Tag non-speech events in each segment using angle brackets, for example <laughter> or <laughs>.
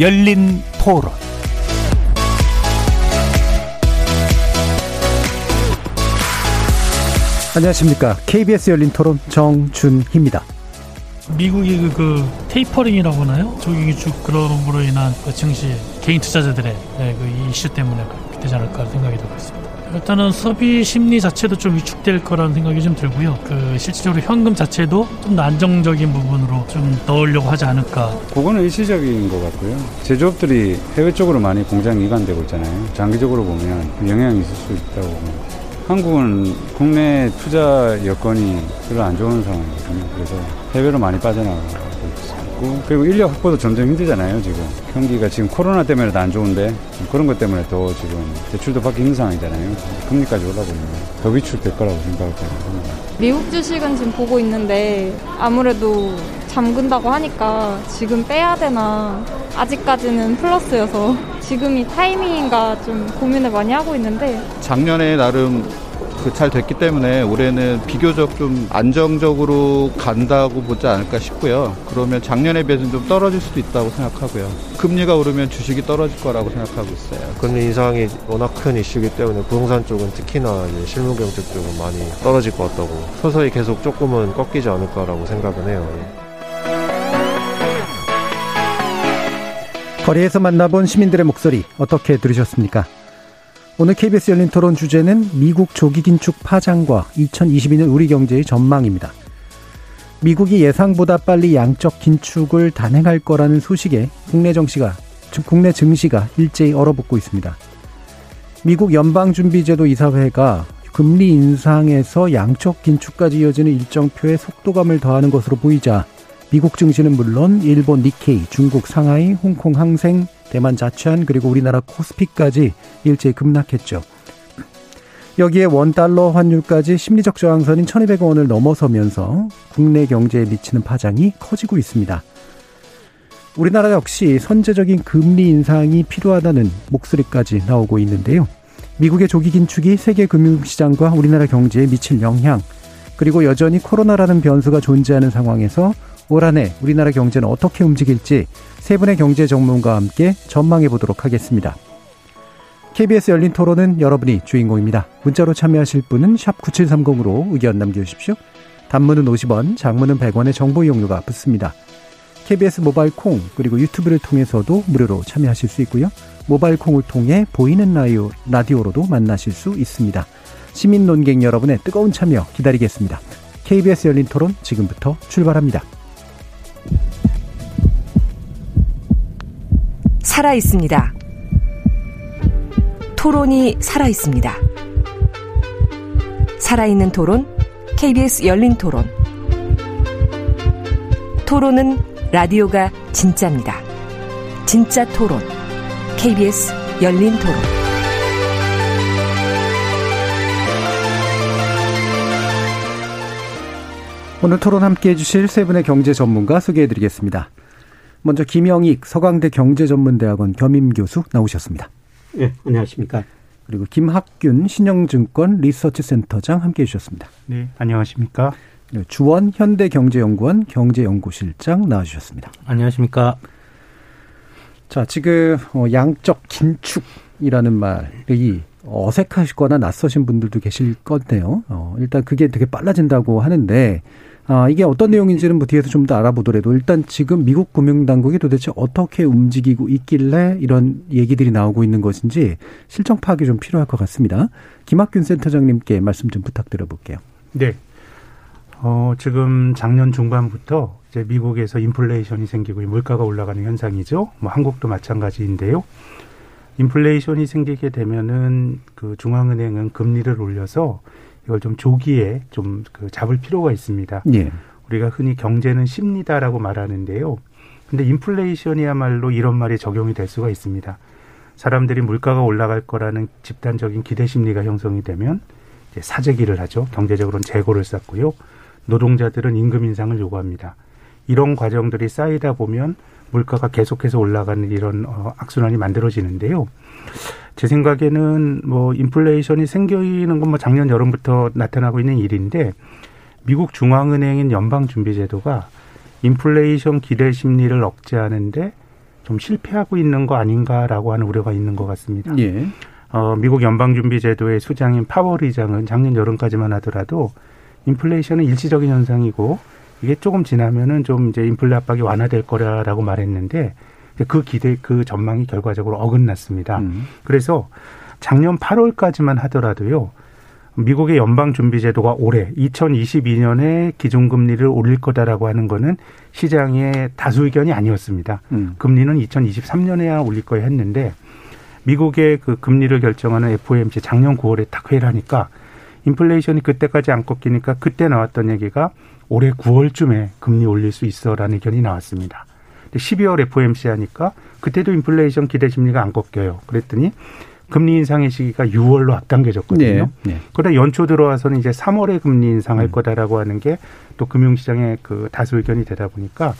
열린 토론 안녕하십니까. KBS 열린 토론 정준희입니다. 미국이 그, 그 테이퍼링이라고 하나요? 조기기축 그런으로 인한 그 증시 개인 투자자들의 네, 그 이슈 때문에 그렇게 되지 않을까 생각이 들고 있습니다. 일단은 소비 심리 자체도 좀 위축될 거라는 생각이 좀 들고요. 그 실질적으로 현금 자체도 좀 더 안정적인 부분으로 좀 넣으려고 하지 않을까. 그거는 일시적인 것 같고요. 제조업들이 해외 쪽으로 많이 공장 이관되고 있잖아요. 장기적으로 보면 영향이 있을 수 있다고 봅니다. 한국은 국내 투자 여건이 별로 안 좋은 상황이거든요. 그래서 해외로 많이 빠져나가고 있고 그리고 인력 확보도 점점 힘들잖아요. 지금 경기가 지금 코로나 때문에도 안 좋은데 그런 것 때문에 더 지금 대출도 받기 힘든 상황이잖아요. 금리까지 올라보면 더 위축될 거라고 생각을 합니다. 미국 주식은 지금 보고 있는데 아무래도 잠근다고 하니까 지금 빼야 되나 아직까지는 플러스여서 지금이 타이밍인가 좀 고민을 많이 하고 있는데 작년에 나름 그 잘 됐기 때문에 올해는 비교적 좀 안정적으로 간다고 보지 않을까 싶고요. 그러면 작년에 비해서는 좀 떨어질 수도 있다고 생각하고요. 금리가 오르면 주식이 떨어질 거라고 생각하고 있어요. 금리 인상이 워낙 큰 이슈이기 때문에 부동산 쪽은 특히나 실무 경제 쪽은 많이 떨어질 것 같다고 서서히 계속 조금은 꺾이지 않을까라고 생각은 해요. 거리에서 만나본 시민들의 목소리 어떻게 들으셨습니까? 오늘 KBS 열린 토론 주제는 미국 조기 긴축 파장과 2022년 우리 경제의 전망입니다. 미국이 예상보다 빨리 양적 긴축을 단행할 거라는 소식에 국내 정시가 국내 증시가 일제히 얼어붙고 있습니다. 미국 연방준비제도 이사회가 금리 인상에서 양적 긴축까지 이어지는 일정표의 속도감을 더하는 것으로 보이자 미국 증시는 물론 일본 니케이, 중국 상하이, 홍콩 항생, 대만 자취안 그리고 우리나라 코스피까지 일제히 급락했죠. 여기에 원달러 환율까지 심리적 저항선인 1200원을 넘어서면서 국내 경제에 미치는 파장이 커지고 있습니다. 우리나라 역시 선제적인 금리 인상이 필요하다는 목소리까지 나오고 있는데요. 미국의 조기 긴축이 세계 금융시장과 우리나라 경제에 미칠 영향, 그리고 여전히 코로나라는 변수가 존재하는 상황에서 올 한해 우리나라 경제는 어떻게 움직일지 세 분의 경제 전문가와 함께 전망해 보도록 하겠습니다. KBS 열린 토론은 여러분이 주인공입니다. 문자로 참여하실 분은 9730으로 의견 남겨주십시오. 단문은 50원, 장문은 100원의 정보 이용료가 붙습니다. KBS 모바일 콩 그리고 유튜브를 통해서도 무료로 참여하실 수 있고요. 모바일 콩을 통해 보이는 라디오, 라디오로도 만나실 수 있습니다. 시민 논객 여러분의 뜨거운 참여 기다리겠습니다. KBS 열린 토론 지금부터 출발합니다. 살아 있습니다. 토론이 살아 있습니다. 살아있는 토론, KBS 열린 토론. 토론은 라디오가 진짜입니다. 진짜 토론, KBS 열린 토론. 오늘 토론 함께 해주실 세 분의 경제 전문가 소개해드리겠습니다. 먼저 김영익 서강대 경제전문대학원 겸임 교수 나오셨습니다. 네, 안녕하십니까. 그리고 김학균 신영증권 리서치센터장 함께 해 주셨습니다. 네, 안녕하십니까. 네, 주원 현대경제연구원 경제연구실장 나와주셨습니다. 안녕하십니까. 자, 지금 어, 양적 긴축이라는 말이 어색하시거나 낯서신 분들도 계실 건데요. 어, 일단 그게 되게 빨라진다고 하는데 아, 이게 어떤 내용인지는 뭐 뒤에서 좀 더 알아보더라도 일단 지금 미국 금융당국이 도대체 어떻게 움직이고 있길래 이런 얘기들이 나오고 있는 것인지 실정 파악이 좀 필요할 것 같습니다. 김학균 센터장님께 말씀 좀 부탁드려 볼게요. 네. 어, 지금 작년 중반부터 이제 미국에서 인플레이션이 생기고 물가가 올라가는 현상이죠. 뭐 한국도 마찬가지인데요. 인플레이션이 생기게 되면은 그 중앙은행은 금리를 올려서 이걸 좀 조기에 좀 그 잡을 필요가 있습니다. 예. 우리가 흔히 경제는 심리다라고 말하는데요. 근데 인플레이션이야말로 이런 말이 적용이 될 수가 있습니다. 사람들이 물가가 올라갈 거라는 집단적인 기대 심리가 형성이 되면 이제 사재기를 하죠. 경제적으로는 재고를 쌓고요. 노동자들은 임금 인상을 요구합니다. 이런 과정들이 쌓이다 보면 물가가 계속해서 올라가는 이런 어, 악순환이 만들어지는데요. 제 생각에는 뭐 인플레이션이 생기는 건 뭐 작년 여름부터 나타나고 있는 일인데 미국 중앙은행인 연방준비제도가 인플레이션 기대 심리를 억제하는데 좀 실패하고 있는 거 아닌가라고 하는 우려가 있는 것 같습니다. 예. 어, 미국 연방준비제도의 수장인 파월 의장은 작년 여름까지만 하더라도 인플레이션은 일시적인 현상이고 이게 조금 지나면은 좀 이제 인플레 압박이 완화될 거라라고 말했는데 그 기대 그 전망이 결과적으로 어긋났습니다. 음. 그래서 작년 8월까지만 하더라도요. 미국의 연방 준비 제도가 올해 2022년에 기준금리를 올릴 거다라고 하는 거는 시장의 다수 의견이 아니었습니다. 음. 금리는 2023년에야 올릴 거야 했는데 미국의 그 금리를 결정하는 FOMC 작년 9월에 딱 회의를 하니까 인플레이션이 그때까지 안 꺾이니까 그때 나왔던 얘기가 올해 9월쯤에 금리 올릴 수 있어라는 의견이 나왔습니다. 근데 12월 FOMC 하니까 그때도 인플레이션 기대 심리가 안 꺾여요. 그랬더니 금리 인상의 시기가 6월로 앞당겨졌거든요. 네. 네. 그러다 연초 들어와서는 이제 3월에 금리 인상할 음. 거다라고 하는 게 또 금융시장의 그 다수 의견이 되다 보니까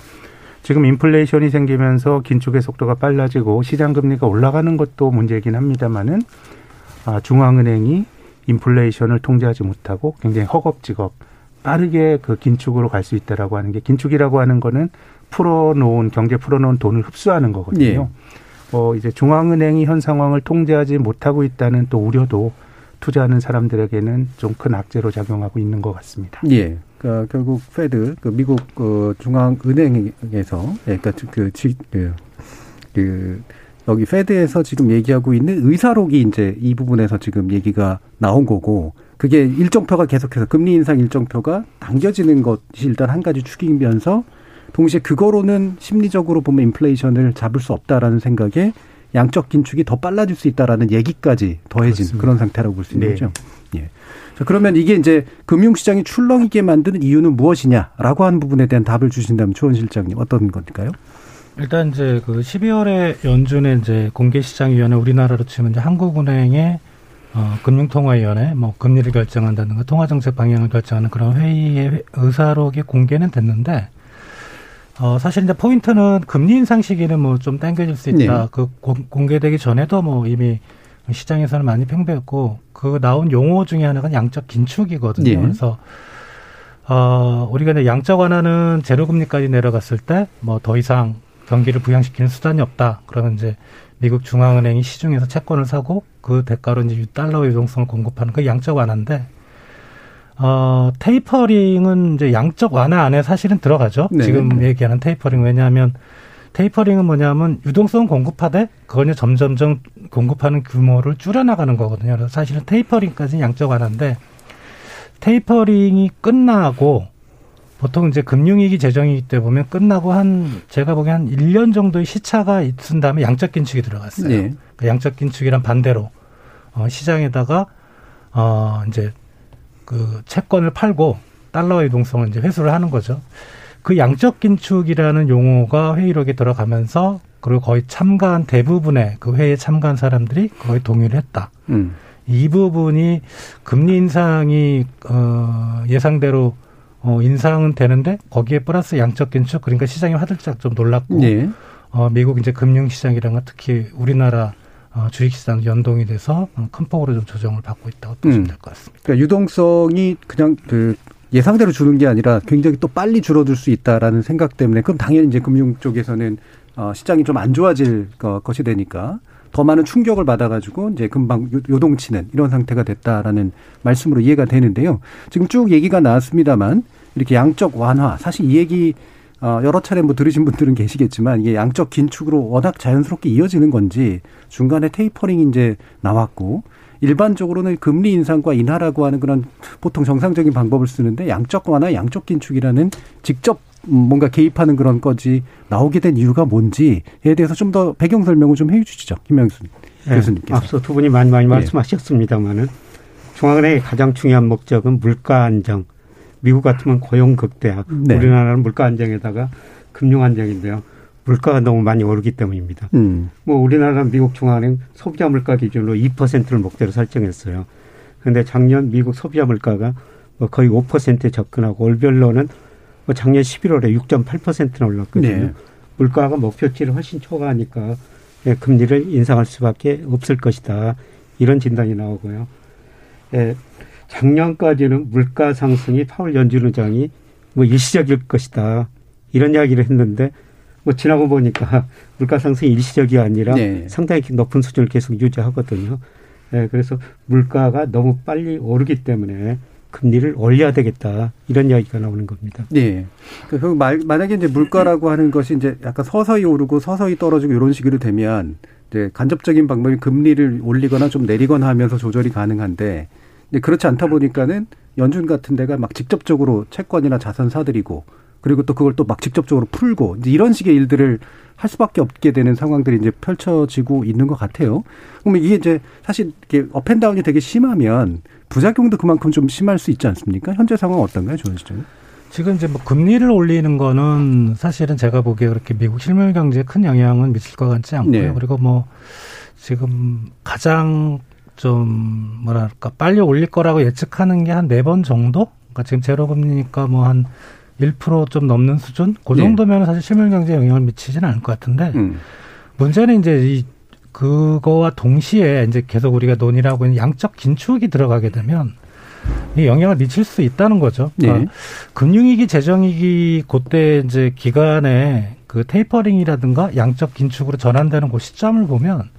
지금 인플레이션이 생기면서 긴축의 속도가 빨라지고 시장 금리가 올라가는 것도 문제이긴 합니다만은 아, 중앙은행이 인플레이션을 통제하지 못하고 굉장히 허겁지겁 빠르게 그 긴축으로 갈 수 있다라고 하는 게 긴축이라고 하는 거는 풀어놓은 경제 풀어놓은 돈을 흡수하는 거거든요. 예. 어 이제 중앙은행이 현 상황을 통제하지 못하고 있다는 또 우려도 투자하는 사람들에게는 좀 큰 악재로 작용하고 있는 것 같습니다. 예. 그러니까 결국 Fed, 그 미국 그 중앙은행에서, 예, 그러니까 그, 지- 그, 그, 여기 Fed에서 지금 얘기하고 있는 의사록이 이제 이 부분에서 지금 얘기가 나온 거고, 그게 일정표가 계속해서 금리 인상 일정표가 당겨지는 것이 일단 한 가지 축이면서 동시에 그거로는 심리적으로 보면 인플레이션을 잡을 수 없다라는 생각에 양적 긴축이 더 빨라질 수 있다라는 얘기까지 더해진 그렇습니다. 그런 상태라고 볼 수 있는 네. 거죠. 예. 자, 그러면 이게 이제 금융시장이 출렁이게 만드는 이유는 무엇이냐라고 하는 부분에 대한 답을 주신다면 초원 실장님 어떤 건가요? 일단 이제 그 12월에 연준에 이제 공개시장위원회 우리나라로 치면 이제 한국은행의 어, 금융통화위원회 뭐 금리를 결정한다든가 통화정책 방향을 결정하는 그런 회의의 회- 의사록이 공개는 됐는데 어, 사실 이제 포인트는 금리 인상 시기는 뭐 좀 당겨질 수 있다. 네. 그 공- 공개되기 전에도 뭐 이미 시장에서는 많이 팽배했고 그 나온 용어 중에 하나가 양적 긴축이거든요. 네. 그래서 어, 우리가 이제 양적 완화는 제로 금리까지 내려갔을 때 뭐 더 이상 경기를 부양시키는 수단이 없다. 그러면 이제 미국 중앙은행이 시중에서 채권을 사고 그 대가로 이제 달러 유동성을 공급하는 그 양적 완화인데 어, 테이퍼링은 이제 양적 완화 안에 사실은 들어가죠. 네. 지금 얘기하는 테이퍼링 왜냐하면 테이퍼링은 뭐냐면 유동성 공급하되 그거는 점점점 공급하는 규모를 줄여나가는 거거든요. 그래서 사실은 테이퍼링까지는 양적 완화인데 테이퍼링이 끝나고 보통 이제 금융위기 재정이기 때문에 보면 끝나고 한 제가 보기엔 한 1년 정도의 시차가 있은 다음에 양적 긴축이 들어갔어요. 네. 그 양적 긴축이란 반대로 어, 시장에다가 어 이제 그 채권을 팔고 달러 유동성을 이제 회수를 하는 거죠. 그 양적 긴축이라는 용어가 회의록에 들어가면서 그리고 거의 참가한 대부분의 그 회의에 참가한 사람들이 거의 동의를 했다. 음. 이 부분이 금리 인상이 어 예상대로 어 인상은 되는데 거기에 플러스 양적 긴축 그러니까 시장이 화들짝 좀 놀랐고 예. 어 미국 이제 금융 시장이랑 건 특히 우리나라 어 주식 시장 연동이 돼서 큰 폭으로 좀 조정을 받고 있다고 보시면 음. 될것 같습니다. 그러니까 유동성이 그냥 그 예상대로 주는 게 아니라 굉장히 또 빨리 줄어들 수 있다라는 생각 때문에 그럼 당연히 이제 금융 쪽에서는 어 시장이 좀 안 좋아질 거- 것이 되니까 더 많은 충격을 받아가지고 이제 금방 요- 요동치는 이런 상태가 됐다라는 말씀으로 이해가 되는데요. 지금 쭉 얘기가 나왔습니다만 이렇게 양적 완화 사실 이 얘기 어, 여러 차례 뭐 들으신 분들은 계시겠지만 이게 양적 긴축으로 워낙 자연스럽게 이어지는 건지 중간에 테이퍼링이 이제 나왔고 일반적으로는 금리 인상과 인하라고 하는 그런 보통 정상적인 방법을 쓰는데 양적 완화, 양적 긴축이라는 직접 음, 뭔가 개입하는 그런 거지 나오게 된 이유가 뭔지에 대해서 좀 더 배경 설명을 좀 해주시죠, 김명수 네, 교수님께서. 앞서 두 분이 많이 많이 예. 말씀하셨습니다만은 중앙은행의 가장 중요한 목적은 물가 안정. 미국 같으면 고용 극대화. 네. 우리나라는 물가 안정에다가 금융 안정인데요. 물가가 너무 많이 오르기 때문입니다. 음, 뭐 우리나라는 미국 중앙은행 소비자 물가 기준으로 2%를 목표로 설정했어요. 그런데 작년 미국 소비자 물가가 뭐 거의 5%에 접근하고 올별로는 뭐 작년 11월에 6.8%나 올랐거든요. 네. 물가가 목표치를 훨씬 초과하니까 예, 금리를 인상할 수밖에 없을 것이다. 이런 진단이 나오고요. 예, 작년까지는 물가 상승이 파월 연준 의장이 뭐 일시적일 것이다. 이런 이야기를 했는데 뭐 지나고 보니까 <laughs> 물가 상승이 일시적이 아니라 네. 상당히 높은 수준을 계속 유지하거든요. 예, 그래서 물가가 너무 빨리 오르기 때문에 금리를 올려야 되겠다 이런 이야기가 나오는 겁니다. 네. 그 말, 만약에 이제 물가라고 하는 것이 이제 약간 서서히 오르고 서서히 떨어지고 이런 식으로 되면 이제 간접적인 방법이 금리를 올리거나 좀 내리거나 하면서 조절이 가능한데 이제 그렇지 않다 보니까는 연준 같은 데가 막 직접적으로 채권이나 자산 사들이고 그리고 또 그걸 또 막 직접적으로 풀고 이제 이런 식의 일들을 할 수밖에 없게 되는 상황들이 이제 펼쳐지고 있는 것 같아요. 그러면 이게 이제 사실 이게 up and down이 되게 심하면 부작용도 그만큼 좀 심할 수 있지 않습니까? 현재 상황 어떤가요, 조원 시장? 지금 이제 뭐 금리를 올리는 거는 사실은 제가 보기에 그렇게 미국 실물 경제에 큰 영향은 미칠 것 같지 않고요. 네. 그리고 뭐 지금 가장 좀 뭐랄까 빨리 올릴 거라고 예측하는 게 한 네 번 정도? 그러니까 지금 제로 금리니까 뭐 한 1%좀 넘는 수준? 그 네. 정도면 사실 실물 경제에 영향을 미치지는 않을 것 같은데 음. 문제는 이제 이 그거와 동시에 이제 계속 우리가 논의를 하고 있는 양적 긴축이 들어가게 되면 이 영향을 미칠 수 있다는 거죠. 그러니까 네. 금융위기, 재정위기 그때 이제 기간에 그 테이퍼링이라든가 양적 긴축으로 전환되는 그 시점을 보면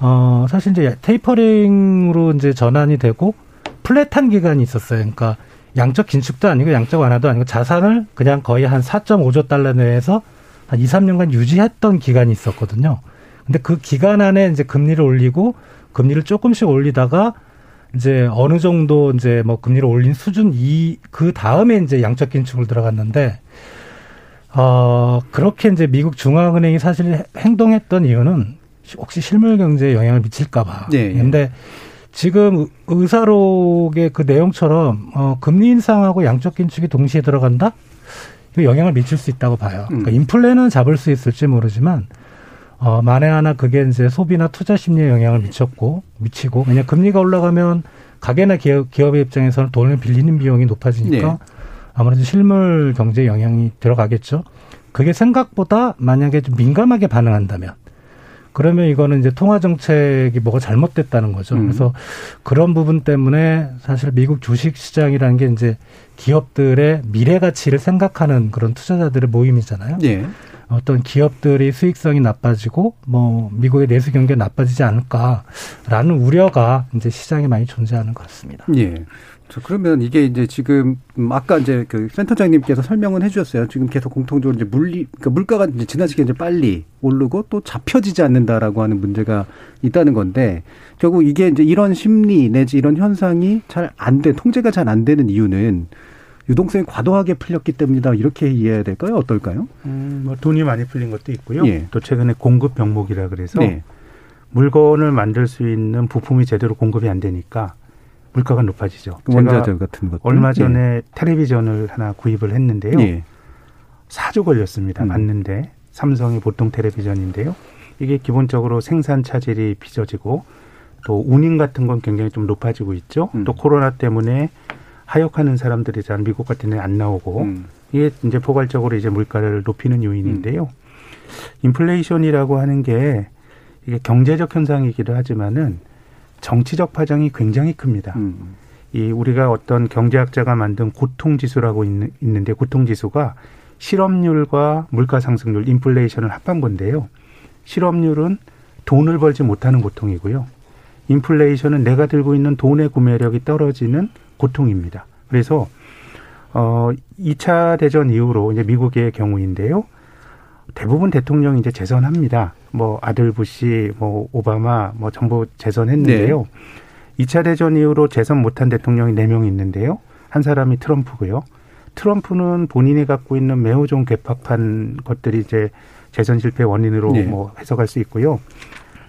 어 사실 이제 테이퍼링으로 이제 전환이 되고 플랫한 기간이 있었어요. 그러니까 양적 긴축도 아니고 양적 완화도 아니고 자산을 그냥 거의 한 4.5조 달러 내에서 한 2, 3년간 유지했던 기간이 있었거든요. 근데 그 기간 안에 이제 금리를 올리고 금리를 조금씩 올리다가 이제 어느 정도 이제 뭐 금리를 올린 수준 이 그 다음에 이제 양적 긴축을 들어갔는데 어 그렇게 이제 미국 중앙은행이 사실 행동했던 이유는 혹시 실물 경제에 영향을 미칠까봐. 네, 예. 근데 지금 의사록의 그 내용처럼 어 금리 인상하고 양적 긴축이 동시에 들어간다? 이 영향을 미칠 수 있다고 봐요. 그러니까 음. 인플레는 잡을 수 있을지 모르지만 어 만에 하나 그게 이제 소비나 투자 심리에 영향을 미쳤고 미치고 왜냐 금리가 올라가면 가게나 기업, 기업의 입장에서는 돈을 빌리는 비용이 높아지니까 네. 아무래도 실물 경제에 영향이 들어가겠죠. 그게 생각보다 만약에 좀 민감하게 반응한다면 그러면 이거는 이제 통화 정책이 뭐가 잘못됐다는 거죠. 음. 그래서 그런 부분 때문에 사실 미국 주식 시장이라는 게 이제 기업들의 미래 가치를 생각하는 그런 투자자들의 모임이잖아요. 예. 어떤 기업들이 수익성이 나빠지고 뭐 미국의 내수 경기가 나빠지지 않을까라는 우려가 이제 시장에 많이 존재하는 것 같습니다. 예. 저 그러면 이게 이제 지금 음, 아까 이제 그 센터장님께서 설명은 해주셨어요. 지금 계속 공통적으로 이제 물리 그러니까 물가가 이제 지나치게 이제 빨리 오르고 또 잡혀지지 않는다라고 하는 문제가 있다는 건데 결국 이게 이제 이런 심리 내지 이런 현상이 잘 안 돼, 통제가 잘 안 되는 이유는 유동성이 과도하게 풀렸기 때문이다 이렇게 이해해야 될까요? 어떨까요? 음, 뭐 돈이 많이 풀린 것도 있고요. 예. 또 최근에 공급 병목이라 그래서 네. 물건을 만들 수 있는 부품이 제대로 공급이 안 되니까 물가가 높아지죠. 그 원자재 같은 것들. 얼마 전에 텔레비전을 하나 구입을 했는데요. 예. 사 4조 걸렸습니다. 음. 봤는데 삼성의 보통 텔레비전인데요. 이게 기본적으로 생산 차질이 빚어지고 또 운임 같은 건 굉장히 좀 높아지고 있죠. 음. 또 코로나 때문에 하역하는 사람들이 잘 미국 같은 데 안 나오고 음. 이게 이제 포괄적으로 이제 물가를 높이는 요인인데요. 인플레이션이라고 하는 게 이게 경제적 현상이기도 하지만은 정치적 파장이 굉장히 큽니다. 음. 이 우리가 어떤 경제학자가 만든 고통 지수라고 있는, 있는데 고통 지수가 실업률과 물가 상승률, 인플레이션을 합한 건데요. 실업률은 돈을 벌지 못하는 고통이고요. 인플레이션은 내가 들고 있는 돈의 구매력이 떨어지는 고통입니다. 그래서 어 2차 대전 이후로 이제 미국의 경우인데요. 대부분 대통령이 이제 재선합니다. 뭐 아들 부시, 뭐 오바마, 뭐 전부 재선했는데요. 이 2차 대전 이후로 재선 못한 대통령이 네 명 있는데요. 한 사람이 트럼프고요. 트럼프는 본인이 갖고 있는 매우 좀 괴팍한 것들이 이제 재선 실패 원인으로 네. 뭐 해석할 수 있고요.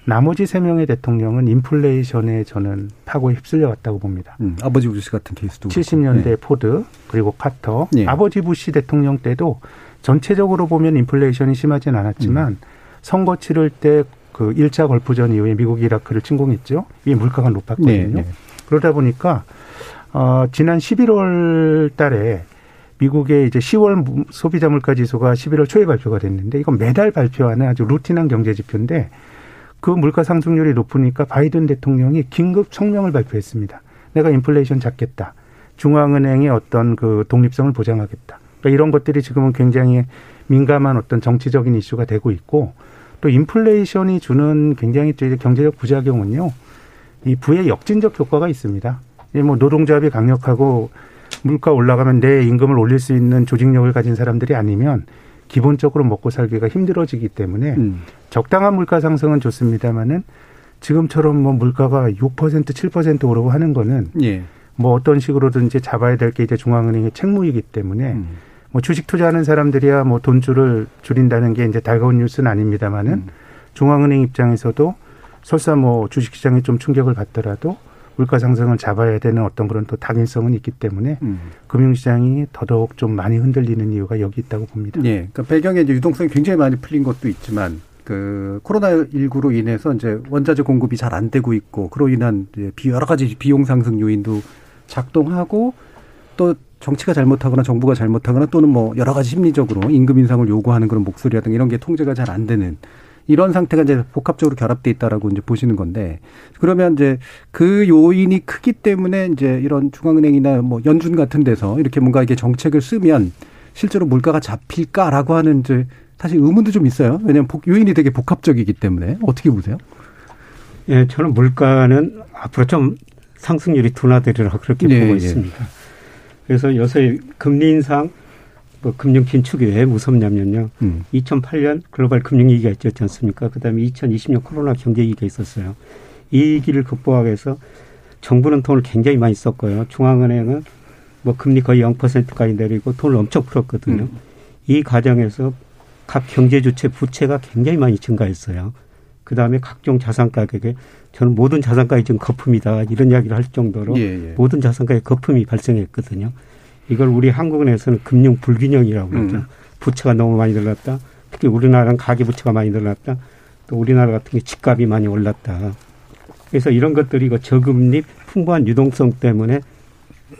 나머지 세 명의 대통령은 인플레이션에 저는 파고에 휩쓸려 왔다고 봅니다. 음. 아버지 부시 같은 케이스도. 그렇고. 70년대 네. 포드 그리고 카터 예. 아버지 부시 대통령 때도 전체적으로 보면 인플레이션이 심하진 않았지만 음. 선거 치를 때 그 1차 걸프전 이후에 미국이 이라크를 침공했죠. 이게 물가가 높았거든요. 네, 네. 그러다 보니까 어 지난 11월 달에 미국의 이제 10월 소비자 물가 지수가 11월 초에 발표가 됐는데 이건 매달 발표하는 아주 루틴한 경제 지표인데 그 물가 상승률이 높으니까 바이든 대통령이 긴급 성명을 발표했습니다. 내가 인플레이션 잡겠다. 중앙은행의 어떤 그 독립성을 보장하겠다. 그러니까 이런 것들이 지금은 굉장히 민감한 어떤 정치적인 이슈가 되고 있고 또 인플레이션이 주는 굉장히 또 이제 경제적 부작용은요. 이 부의 역진적 효과가 있습니다. 뭐 노동조합이 강력하고 물가 올라가면 내 임금을 올릴 수 있는 조직력을 가진 사람들이 아니면 기본적으로 먹고 살기가 힘들어지기 때문에 음. 적당한 물가 상승은 좋습니다만은 지금처럼 뭐 물가가 6% 7% 오르고 하는 거는 예. 뭐 어떤 식으로든지 잡아야 될 게 이제 중앙은행의 책무이기 때문에 음. 뭐 주식 투자하는 사람들이야 뭐 돈줄을 줄인다는 게 이제 달가운 뉴스는 아닙니다만은 음. 중앙은행 입장에서도 설사 뭐 주식시장에 좀 충격을 받더라도 물가 상승을 잡아야 되는 어떤 그런 또 당위성은 있기 때문에 음. 금융시장이 더더욱 좀 많이 흔들리는 이유가 여기 있다고 봅니다. 예. 그러니까 배경에 이제 유동성이 굉장히 많이 풀린 것도 있지만 그 코로나 19로 인해서 이제 원자재 공급이 잘 안 되고 있고 그로 인한 이제 여러 가지 비용 상승 요인도 작동하고 또 정치가 잘못하거나 정부가 잘못하거나 또는 뭐 여러 가지 심리적으로 임금 인상을 요구하는 그런 목소리라든가 이런 게 통제가 잘 안 되는 이런 상태가 이제 복합적으로 결합돼 있다라고 이제 보시는 건데 그러면 이제 그 요인이 크기 때문에 이제 이런 중앙은행이나 뭐 연준 같은 데서 이렇게 뭔가 이게 정책을 쓰면 실제로 물가가 잡힐까라고 하는 이제 사실 의문도 좀 있어요. 왜냐하면 요인이 되게 복합적이기 때문에 어떻게 보세요? 예, 저는 물가는 앞으로 좀 상승률이 둔화되리라 그렇게 네, 보고 예. 있습니다. 그래서 요새 금리 인상 뭐 금융 긴축이 왜 무섭냐면요. 음. 2008년 글로벌 금융 위기가 있었지 않습니까? 그다음에 2020년 코로나 경제 위기가 있었어요. 이 위기를 극복하기 위해서 정부는 돈을 굉장히 많이 썼고요. 중앙은행은 뭐 금리 거의 0%까지 내리고 돈을 엄청 풀었거든요. 음. 이 과정에서 각 경제 주체 부채가 굉장히 많이 증가했어요. 그 다음에 각종 자산 가격에 저는 모든 자산 가격이 지금 거품이다 이런 이야기를 할 정도로 예, 예. 모든 자산 가격 거품이 발생했거든요. 이걸 우리 한국은에서는 금융 불균형이라고 그러죠. 음. 부채가 너무 많이 늘었다. 특히 우리나라는 가계 부채가 많이 늘었다. 또 우리나라 같은 게 집값이 많이 올랐다. 그래서 이런 것들이 그 저금리 풍부한 유동성 때문에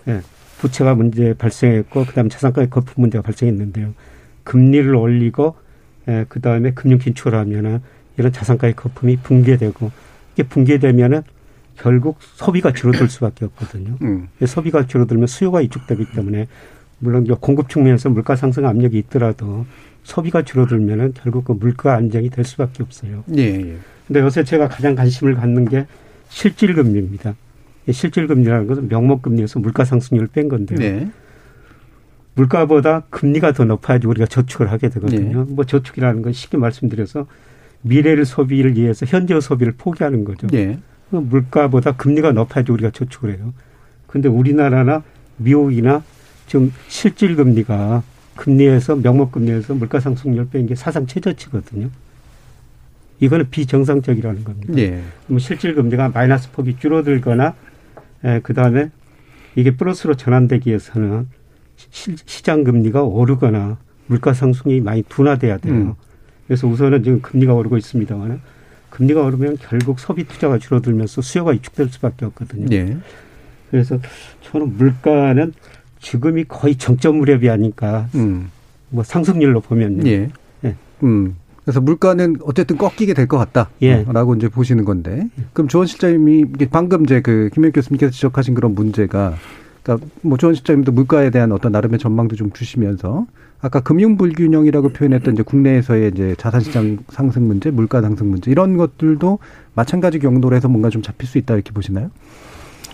예, 부채가 문제 발생했고 그다음에 자산가의 거품 문제가 발생했는데요. 금리를 올리고 예, 그다음에 금융 긴축을 하면은 이런 자산가의 거품이 붕괴되고 이게 붕괴되면은 결국 소비가 줄어들 수밖에 없거든요. 음. 소비가 줄어들면 수요가 위축되기 때문에 물론 공급 측면에서 물가 상승 압력이 있더라도 소비가 줄어들면은 결국 그 물가 안정이 될 수밖에 없어요. 예, 예. 근데 요새 제가 가장 관심을 갖는 게 실질금리입니다. 실질금리라는 것은 명목금리에서 물가 상승률을 뺀 건데요. 네. 물가보다 금리가 더 높아야지 우리가 저축을 하게 되거든요. 네. 뭐 저축이라는 건 쉽게 말씀드려서 미래를 소비를 위해서 현재 소비를 포기하는 거죠. 네. 물가보다 금리가 높아야지 우리가 저축을 해요. 근데 우리나라나 미국이나 지금 실질 금리가 금리에서 명목 금리에서 물가 상승률 뺀게 사상 최저치거든요. 이거는 비정상적이라는 겁니다. 네. 그럼 실질 금리가 마이너스 폭이 줄어들거나 에, 그다음에 이게 플러스로 전환되기 위해서는 시, 시장 금리가 오르거나 물가 상승이 많이 둔화돼야 돼요. 음. 그래서 우선은 지금 금리가 오르고 있습니다만 금리가 오르면 결국 소비 투자가 줄어들면서 수요가 위축될 수밖에 없거든요. 네. 그래서 저는 물가는 지금이 거의 정점 무렵이 아닐까. 음. 뭐 상승률로 보면요. 예. 예. 음. 그래서 물가는 어쨌든 꺾이게 될 것 같다. 예. 라고 이제 보시는 건데. 그럼 조원 실장님이 방금 이제 그 김현 교수님께서 지적하신 그런 문제가 그러니까 뭐 조원 실장님도 물가에 대한 어떤 나름의 전망도 좀 주시면서 아까 금융 불균형이라고 표현했던 이제 국내에서의 이제 자산 시장 상승 문제, 물가 상승 문제 이런 것들도 마찬가지 경로로 해서 뭔가 좀 잡힐 수 있다 이렇게 보시나요?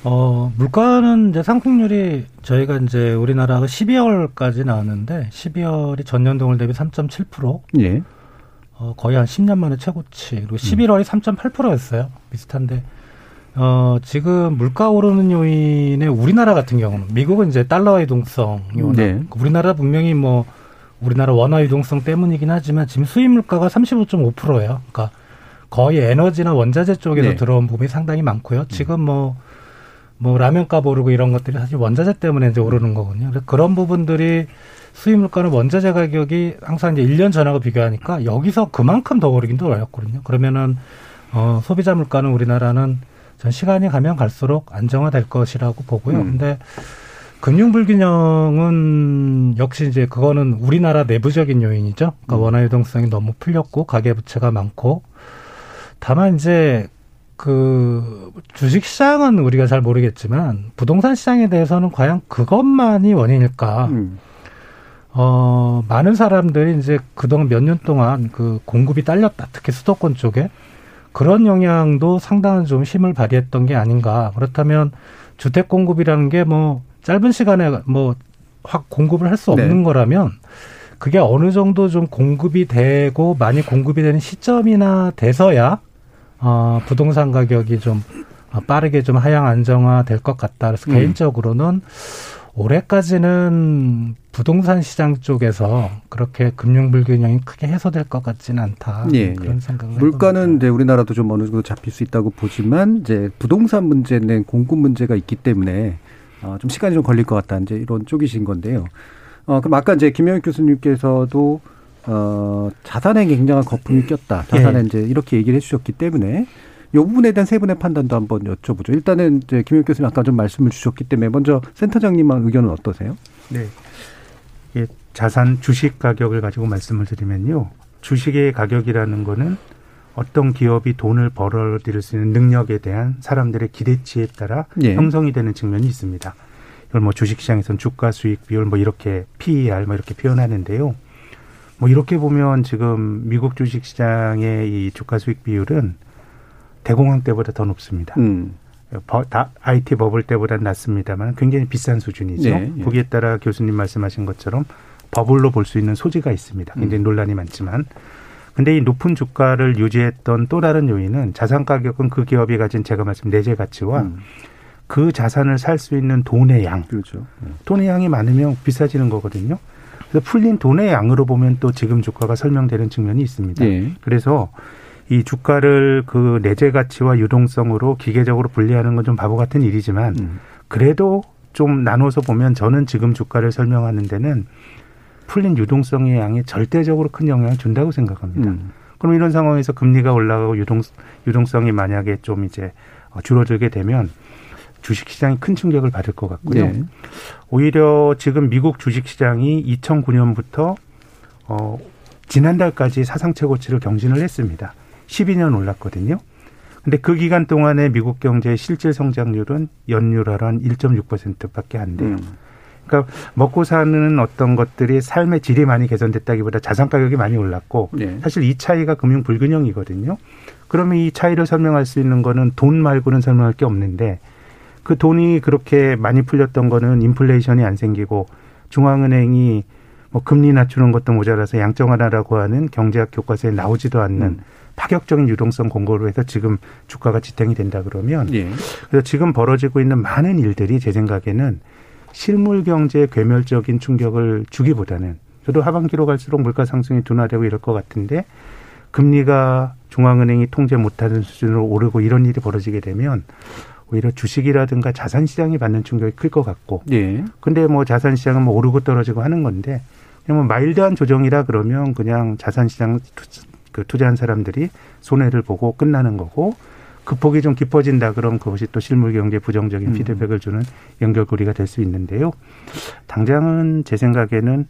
어, 물가는 이제 상승률이 저희가 이제 우리나라가 12월까지 나왔는데 12월이 전년 동월 대비 3.7%. 예. 어, 거의 한 10년 만에 최고치. 그리고 11월이 음. 3.8%였어요. 비슷한데 어, 지금 물가 오르는 요인에 우리나라 같은 경우는 미국은 이제 달러 유동성이 워낙 네. 우리나라 분명히 뭐 우리나라 원화 유동성 때문이긴 하지만 지금 수입 물가가 35.5%예요. 그러니까 거의 에너지나 원자재 쪽에서 네. 들어온 부분이 상당히 많고요. 지금 뭐, 뭐 라면값 오르고 이런 것들이 사실 원자재 때문에 이제 오르는 거거든요. 그래서 그런 부분들이 수입 물가는 원자재 가격이 항상 이제 1년 전하고 비교하니까 여기서 그만큼 더 오르긴 더 어렵거든요. 그러면은 어, 소비자 물가는 우리나라는 전 시간이 가면 갈수록 안정화될 것이라고 보고요. 음. 근데 금융 불균형은 역시 이제 그거는 우리나라 내부적인 요인이죠. 그러니까 음. 원화 유동성이 너무 풀렸고 가계 부채가 많고 다만 이제 그 주식 시장은 우리가 잘 모르겠지만 부동산 시장에 대해서는 과연 그것만이 원인일까? 음. 어, 많은 사람들이 이제 그동안 몇 년 동안 그 공급이 딸렸다. 특히 수도권 쪽에. 그런 영향도 상당한 좀 힘을 발휘했던 게 아닌가. 그렇다면 주택 공급이라는 게뭐 짧은 시간에 뭐 확 공급을 할 수 없는 네. 거라면 그게 어느 정도 좀 공급이 되고 많이 공급이 되는 시점이나 돼서야 어, 부동산 가격이 좀 어, 빠르게 좀 하향 안정화 될 것 같다. 그래서 음. 개인적으로는 올해까지는 부동산 시장 쪽에서 그렇게 금융 불균형이 크게 해소될 것 같지는 않다. 예, 그런 예. 생각을 물가는 이제 우리나라도 좀 어느 정도 잡힐 수 있다고 보지만 이제 부동산 문제는 공급 문제가 있기 때문에 어, 좀 시간이 좀 걸릴 것 같다. 이제 이런 쪽이신 건데요. 어, 그럼 아까 이제 김영익 교수님께서도 어, 자산에 굉장한 거품이 꼈다. 자산에 예. 이제 이렇게 얘기를 해주셨기 때문에 이 부분에 대한 세 분의 판단도 한번 여쭤보죠. 일단은 이제 김영익 교수님 아까 좀 말씀을 주셨기 때문에 먼저 센터장님의 의견은 어떠세요? 네. 예, 자산 주식 가격을 가지고 말씀을 드리면요. 주식의 가격이라는 거는 어떤 기업이 돈을 벌어들일 수 있는 능력에 대한 사람들의 기대치에 따라 예. 형성이 되는 측면이 있습니다. 이걸 뭐 주식시장에서는 주가 수익 비율 뭐 이렇게 PER 뭐 이렇게 표현하는데요. 뭐 이렇게 보면 지금 미국 주식시장의 이 주가 수익 비율은 대공황 때보다 더 높습니다. 음. 버- 다 IT 버블 때보다 낮습니다만 굉장히 비싼 수준이죠. 네, 예. 거기에 따라 교수님 말씀하신 것처럼 버블로 볼 수 있는 소지가 있습니다. 굉장히 음. 논란이 많지만. 근데 이 높은 주가를 유지했던 또 다른 요인은 자산 가격은 그 기업이 가진 제가 말씀 내재 가치와 음. 그 자산을 살 수 있는 돈의 양. 그렇죠. 돈의 양이 많으면 비싸지는 거거든요. 그래서 풀린 돈의 양으로 보면 또 지금 주가가 설명되는 측면이 있습니다. 예. 그래서 이 주가를 그 내재 가치와 유동성으로 기계적으로 분리하는 건 좀 바보 같은 일이지만 음. 그래도 좀 나눠서 보면 저는 지금 주가를 설명하는 데는 풀린 유동성의 양이 절대적으로 큰 영향을 준다고 생각합니다. 음. 그럼 이런 상황에서 금리가 올라가고 유동 유동성이 만약에 좀 이제 어, 줄어들게 되면 주식 시장이 큰 충격을 받을 것 같고요. 네. 오히려 지금 미국 주식 시장이 2009년부터 어 지난달까지 사상 최고치를 경신을 했습니다. 12년 올랐거든요. 근데 그 기간 동안에 미국 경제의 실질 성장률은 연율하로 한 1.6%밖에 안 돼요. 음. 그러니까 먹고 사는 어떤 것들이 삶의 질이 많이 개선됐다기보다 자산 가격이 많이 올랐고 네. 사실 이 차이가 금융 불균형이거든요. 그러면 이 차이를 설명할 수 있는 거는 돈 말고는 설명할 게 없는데 그 돈이 그렇게 많이 풀렸던 거는 인플레이션이 안 생기고 중앙은행이 뭐 금리 낮추는 것도 모자라서 양정화라고 하는 경제학 교과서에 나오지도 않는 음. 파격적인 유동성 공고로 해서 지금 주가가 지탱이 된다 그러면 예. 그래서 지금 벌어지고 있는 많은 일들이 제 생각에는 실물 경제에 괴멸적인 충격을 주기보다는 저도 하반기로 갈수록 물가 상승이 둔화되고 이럴 것 같은데 금리가 중앙은행이 통제 못하는 수준으로 오르고 이런 일이 벌어지게 되면 오히려 주식이라든가 자산 시장이 받는 충격이 클 것 같고 예. 근데 뭐 자산 시장은 뭐 오르고 떨어지고 하는 건데 그냥 뭐 mild한 조정이라 그러면 그냥 자산 시장 투- 그 투자한 사람들이 손해를 보고 끝나는 거고 굴곡이 좀 깊어진다 그럼 그것이 또 실물 경제 부정적인 음. 피드백을 주는 연결고리가 될 수 있는데요. 당장은 제 생각에는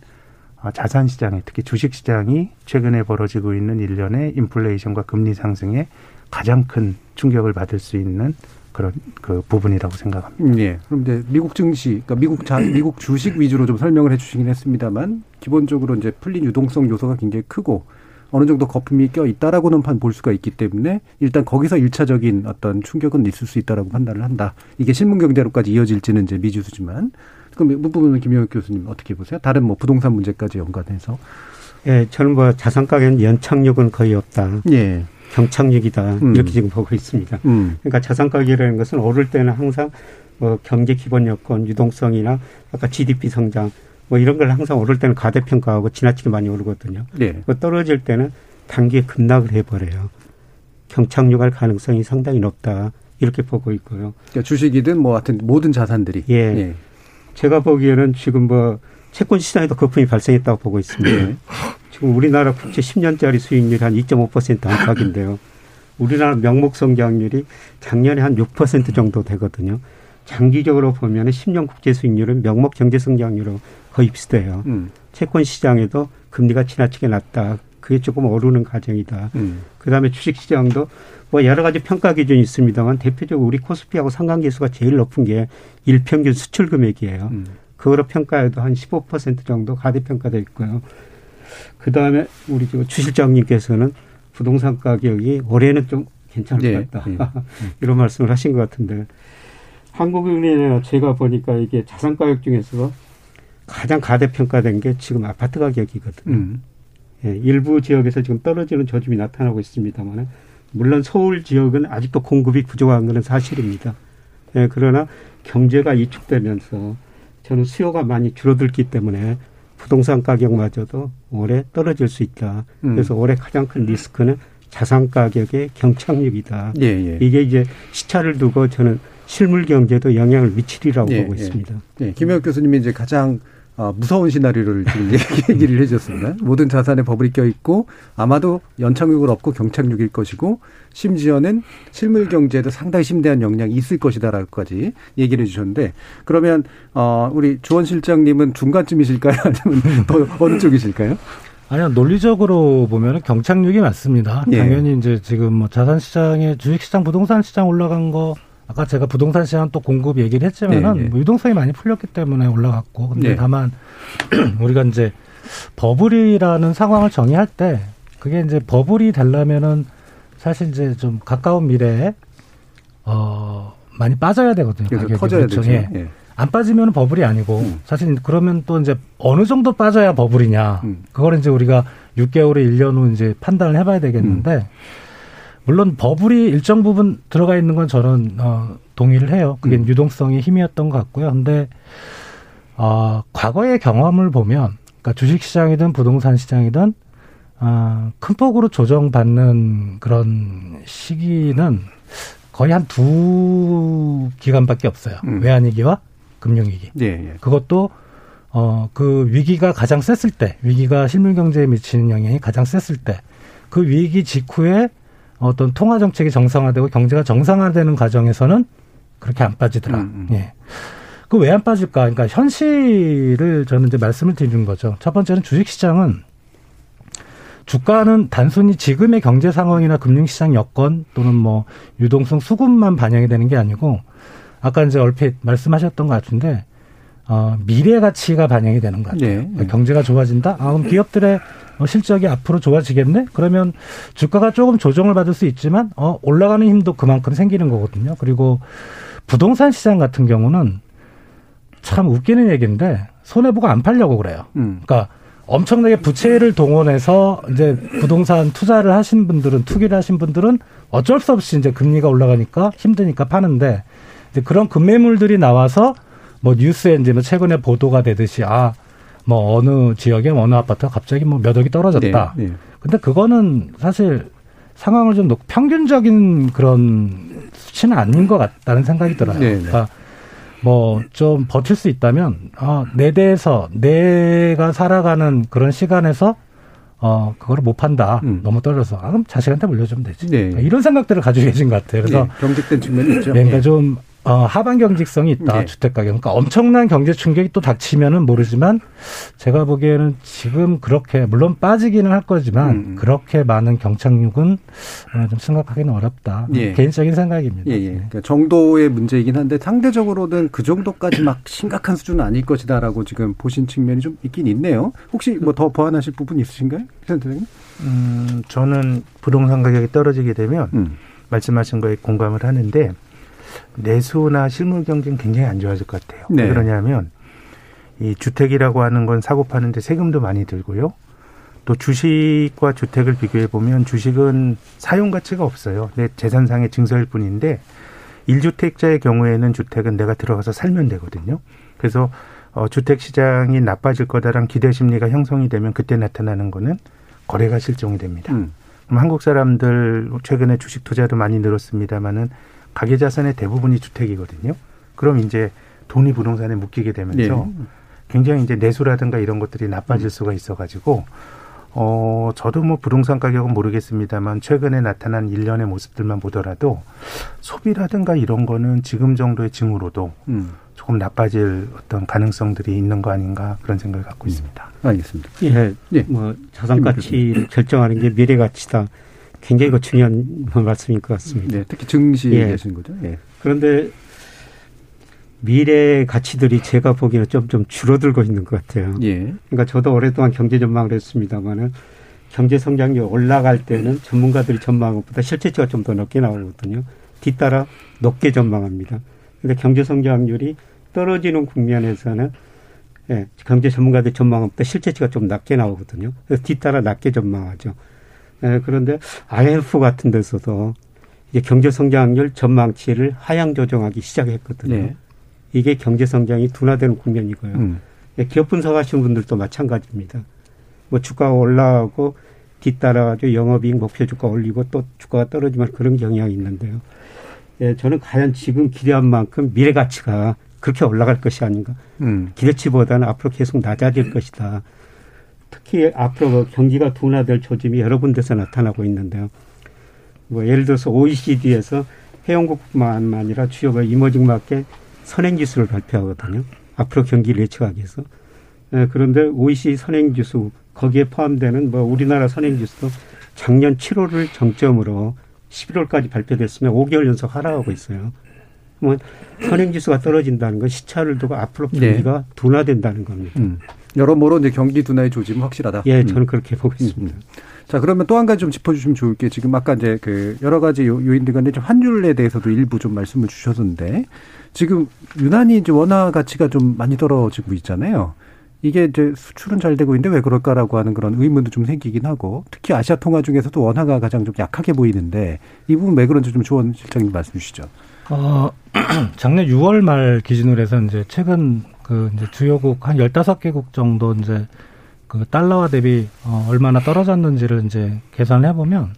아, 자산 시장에 특히 주식 시장이 최근에 벌어지고 있는 일련의 인플레이션과 금리 상승에 가장 큰 충격을 받을 수 있는 그런 그 부분이라고 생각합니다. 음, 예. 그럼 이제 미국 증시, 그러니까 미국 자, 미국 주식 위주로 좀 설명을 해주시긴 했습니다만 기본적으로 이제 풀린 유동성 요소가 굉장히 크고 어느 정도 거품이 껴 있다라고는 판 볼 수가 있기 때문에 일단 거기서 일차적인 어떤 충격은 있을 수 있다라고 판단을 한다. 이게 실문 경제로까지 이어질지는 이제 미지수지만 그럼 이 부분은 김영욱 교수님 어떻게 보세요? 다른 뭐 부동산 문제까지 연관해서 예, 저는 뭐 자산 가격 연착륙은 거의 없다. 예. 경착륙이다. 음. 이렇게 지금 보고 있습니다. 음. 그러니까 자산 가격이라는 것은 오를 때는 항상 뭐 경제 기본 여건, 유동성이나 아까 GDP 성장 뭐 이런 걸 항상 오를 때는 가대평가하고 지나치게 많이 오르거든요. 예. 그 떨어질 때는 단기에 급락을 해버려요. 경착륙할 가능성이 상당히 높다. 이렇게 보고 있고요. 그러니까 주식이든 뭐 하여튼 모든 자산들이 예. 예. 제가 보기에는 지금 뭐 채권 시장에도 거품이 발생했다고 보고 있습니다. 예. 지금 우리나라 국채 10년짜리 수익률이 한 2.5% 안팎인데요. 우리나라 명목 성장률이 작년에 한 6% 정도 되거든요. 장기적으로 보면 10년 국제 수익률은 명목 경제 성장률로 거의 비슷해요. 음. 채권 시장에도 금리가 지나치게 낮다. 그게 조금 오르는 과정이다. 음. 그다음에 주식 시장도 뭐 여러 가지 평가 기준이 있습니다만 대표적으로 우리 코스피하고 상관계수가 제일 높은 게 일평균 수출 금액이에요. 음. 그거로 평가해도 한 15% 정도 가대평가돼 있고요. 그 다음에 우리 지금 추실장님께서는 부동산 가격이 올해는 좀 괜찮을 예, 것 같다. 예. <laughs> 이런 말씀을 하신 것 같은데 한국은행이나 제가 보니까 이게 자산 가격 중에서 가장 가대평가된 게 지금 아파트 가격이거든요. 음. 예, 일부 지역에서 지금 떨어지는 조짐이 나타나고 있습니다만 물론 서울 지역은 아직도 공급이 부족한 것은 사실입니다. 예, 그러나 경제가 위축되면서 저는 수요가 많이 줄어들기 때문에 부동산 가격마저도 올해 떨어질 수 있다. 음. 그래서 올해 가장 큰 리스크는 자산 가격의 경착륙이다. 예, 예. 이게 이제 시차를 두고 저는 실물 경제도 영향을 미치리라고 예, 보고 예. 있습니다. 네, 김영욱 교수님이 이제 가장 어, 무서운 시나리오를 지금 얘기- <laughs> 얘기를 해주셨습니다. 모든 자산에 버블이 껴있고 아마도 연착륙을 없고 경착륙일 것이고 심지어는 실물 경제에도 상당히 심대한 영향이 있을 것이다라고까지 얘기를 해주셨는데 그러면 어, 우리 주원 실장님은 중간쯤이실까요? <laughs> 아니면 더 어느 쪽이실까요? 아니요, 논리적으로 보면 경착륙이 맞습니다. 예. 당연히 이제 지금 뭐 자산 시장에 주식 시장, 부동산 시장 올라간 거, 아까 제가 부동산 시장 또 공급 얘기를 했지만은 네, 네. 뭐 유동성이 많이 풀렸기 때문에 올라갔고, 근데 네. 다만 <clears throat> 우리가 이제 버블이라는 상황을 정의할 때 그게 이제 버블이 되려면은 사실 이제 좀 가까운 미래에 어 많이 빠져야 되거든요. 가격이. 터져야 그렇죠. 되죠. 예. 예. 안 빠지면 버블이 아니고 음. 사실 그러면 또 이제 어느 정도 빠져야 버블이냐. 음. 그걸 이제 우리가 6개월에 1년 후 이제 판단을 해봐야 되겠는데 음. 물론 버블이 일정 부분 들어가 있는 건 저는 어, 동의를 해요. 그게 음. 유동성의 힘이었던 것 같고요. 근데 어, 과거의 경험을 보면 그러니까 주식 시장이든 부동산 시장이든 어, 큰 폭으로 조정받는 그런 시기는 거의 한 두 기간밖에 없어요. 음. 외환위기와 금융위기. 예, 예. 그것도 어 그 위기가 가장 셌을 때 위기가 실물 경제에 미치는 영향이 가장 셌을 때 그 위기 직후에 어떤 통화 정책이 정상화되고 경제가 정상화되는 과정에서는 그렇게 안 빠지더라. 음, 음. 예. 그 왜 안 빠질까? 그러니까 현실을 저는 이제 말씀을 드리는 거죠. 첫 번째는 주식 시장은 주가는 단순히 지금의 경제 상황이나 금융 시장 여건 또는 뭐 유동성 수급만 반영이 되는 게 아니고 아까 이제 얼핏 말씀하셨던 것 같은데 어, 미래 가치가 반영이 되는 것 같아요. 네. 그러니까 경제가 좋아진다. 아, 그럼 기업들의 어, 실적이 앞으로 좋아지겠네. 그러면 주가가 조금 조정을 받을 수 있지만 어, 올라가는 힘도 그만큼 생기는 거거든요. 그리고 부동산 시장 같은 경우는 참 웃기는 얘기인데 손해 보고 안 팔려고 그래요. 음. 그러니까 엄청나게 부채를 동원해서 이제 부동산 투자를 하신 분들은 투기를 하신 분들은 어쩔 수 없이 이제 금리가 올라가니까 힘드니까 파는데 이제 그런 금매물들이 나와서 뭐 뉴스에 이제 뭐 최근에 보도가 되듯이 아 뭐 어느 지역에 어느 아파트가 갑자기 뭐 몇 억이 떨어졌다. 네, 네. 근데 그거는 사실 상황을 좀 놓고 평균적인 그런 수치는 아닌 것 같다는 생각이 들어요. 네, 네. 그러니까 뭐 좀 버틸 수 있다면 어, 내 대에서 내가 살아가는 그런 시간에서 어 그거를 못 판다. 음. 너무 떨어져서 아, 그럼 자식한테 물려주면 되지. 네. 이런 생각들을 가지고 계신 것 같아요. 그래서 예, 경직된 측면이 있죠. 네, 그러니까 예. 좀 어, 하반 경직성이 있다 네. 주택 가격. 그러니까 엄청난 경제 충격이 또 닥치면은 모르지만 제가 보기에는 지금 그렇게 물론 빠지기는 할 거지만 음. 그렇게 많은 경착륙은 어, 좀 생각하기는 어렵다. 예. 개인적인 생각입니다. 예, 예. 네. 그러니까 정도의 문제이긴 한데 상대적으로는 그 정도까지 막 <clears throat> 심각한 수준은 아닐 것이다라고 지금 보신 측면이 좀 있긴 있네요. 혹시 뭐 더 보완하실 부분 있으신가요? 센터장님? 음, 저는 부동산 가격이 떨어지게 되면 음. 말씀하신 거에 공감을 하는데 내수나 실물 경쟁 굉장히 안 좋아질 것 같아요. 네. 왜 그러냐면 이 주택이라고 하는 건 사고 파는데 세금도 많이 들고요. 또 주식과 주택을 비교해 보면 주식은 사용 가치가 없어요. 내 재산상의 증서일 뿐인데 일주택자의 경우에는 주택은 내가 들어가서 살면 되거든요. 그래서 어, 주택 시장이 나빠질 거다란 기대 심리가 형성이 되면 그때 나타나는 거는 거래가 실종이 됩니다. 음. 그럼 한국 사람들 최근에 주식 투자도 많이 늘었습니다만은 가계 자산의 대부분이 주택이거든요. 그럼 이제 돈이 부동산에 묶이게 되면서 예. 굉장히 이제 내수라든가 이런 것들이 나빠질 수가 있어가지고 어 저도 뭐 부동산 가격은 모르겠습니다만 최근에 나타난 일련의 모습들만 보더라도 소비라든가 이런 거는 지금 정도의 징후로도 음. 조금 나빠질 어떤 가능성들이 있는 거 아닌가 그런 생각을 갖고 있습니다. 알겠습니다. 예, 예. 뭐 자산 가치를 결정하는 게 미래 가치다. 굉장히 그 중요한 <laughs> 말씀인 것 같습니다. 네, 특히 증시 예. 거죠. 예. 그런데 미래 가치들이 제가 보기에는 좀, 좀 줄어들고 있는 것 같아요. 예. 그러니까 저도 오랫동안 경제 전망을 했습니다만은 경제 성장률 올라갈 때는 전문가들이 전망한 것보다 실제치가 좀 더 높게 나오거든요. 뒤따라 높게 전망합니다. 근데 경제 성장률이 떨어지는 국면에서는 예, 경제 전문가들 전망한 것보다 실제치가 좀 낮게 나오거든요. 그래서 뒤따라 낮게 전망하죠. 예, 그런데 IMF 같은 데서도 이제 경제 성장률 전망치를 하향 조정하기 시작했거든요. 네. 이게 경제 성장이 둔화되는 국면이고요. 음. 예, 기업 분석하시는 분들도 마찬가지입니다. 뭐 주가가 올라가고 뒤따라가지고 영업이익 목표 주가 올리고 또 주가가 떨어지면 그런 경향이 있는데요. 예, 저는 과연 지금 기대한 만큼 미래 가치가 그렇게 올라갈 것이 아닌가. 음. 기대치보다는 앞으로 계속 낮아질 것이다. 특히 앞으로 그 경기가 둔화될 조짐이 여러 군데서 나타나고 있는데요. 뭐 예를 들어서 OECD에서 회원국뿐만 아니라 주요 그 이머징 마켓 선행 지수를 발표하거든요. 앞으로 경기를 예측하기 위해서. 예, 그런데 OECD 선행 지수 거기에 포함되는 뭐 우리나라 선행 지수도 작년 7월을 정점으로 11월까지 발표됐으면 5개월 연속 하락하고 있어요. 뭐 선행 지수가 떨어진다는 건 시차를 두고 앞으로 경기가 둔화된다는 겁니다. 음. 여러모로 이제 경기 둔화의 조짐은 확실하다. 예, 음. 저는 그렇게 보고 있습니다. 자, 그러면 또 한 가지 좀 짚어주시면 좋을 게 지금 아까 이제 그 여러 가지 요- 요인들 좀 환율에 대해서도 일부 좀 말씀을 주셨는데 지금 유난히 이제 원화 가치가 좀 많이 떨어지고 있잖아요. 이게 이제 수출은 잘 되고 있는데 왜 그럴까라고 하는 그런 의문도 좀 생기긴 하고 특히 아시아 통화 중에서도 원화가 가장 좀 약하게 보이는데 이 부분 왜 그런지 좀 조원 실장님 말씀 주시죠. 어, <clears throat> 작년 6월 말 기준으로 해서 이제 최근 그 이제 주요국 한 15개국 정도 이제 그 달러화 대비 어, 얼마나 떨어졌는지를 이제 계산을 해보면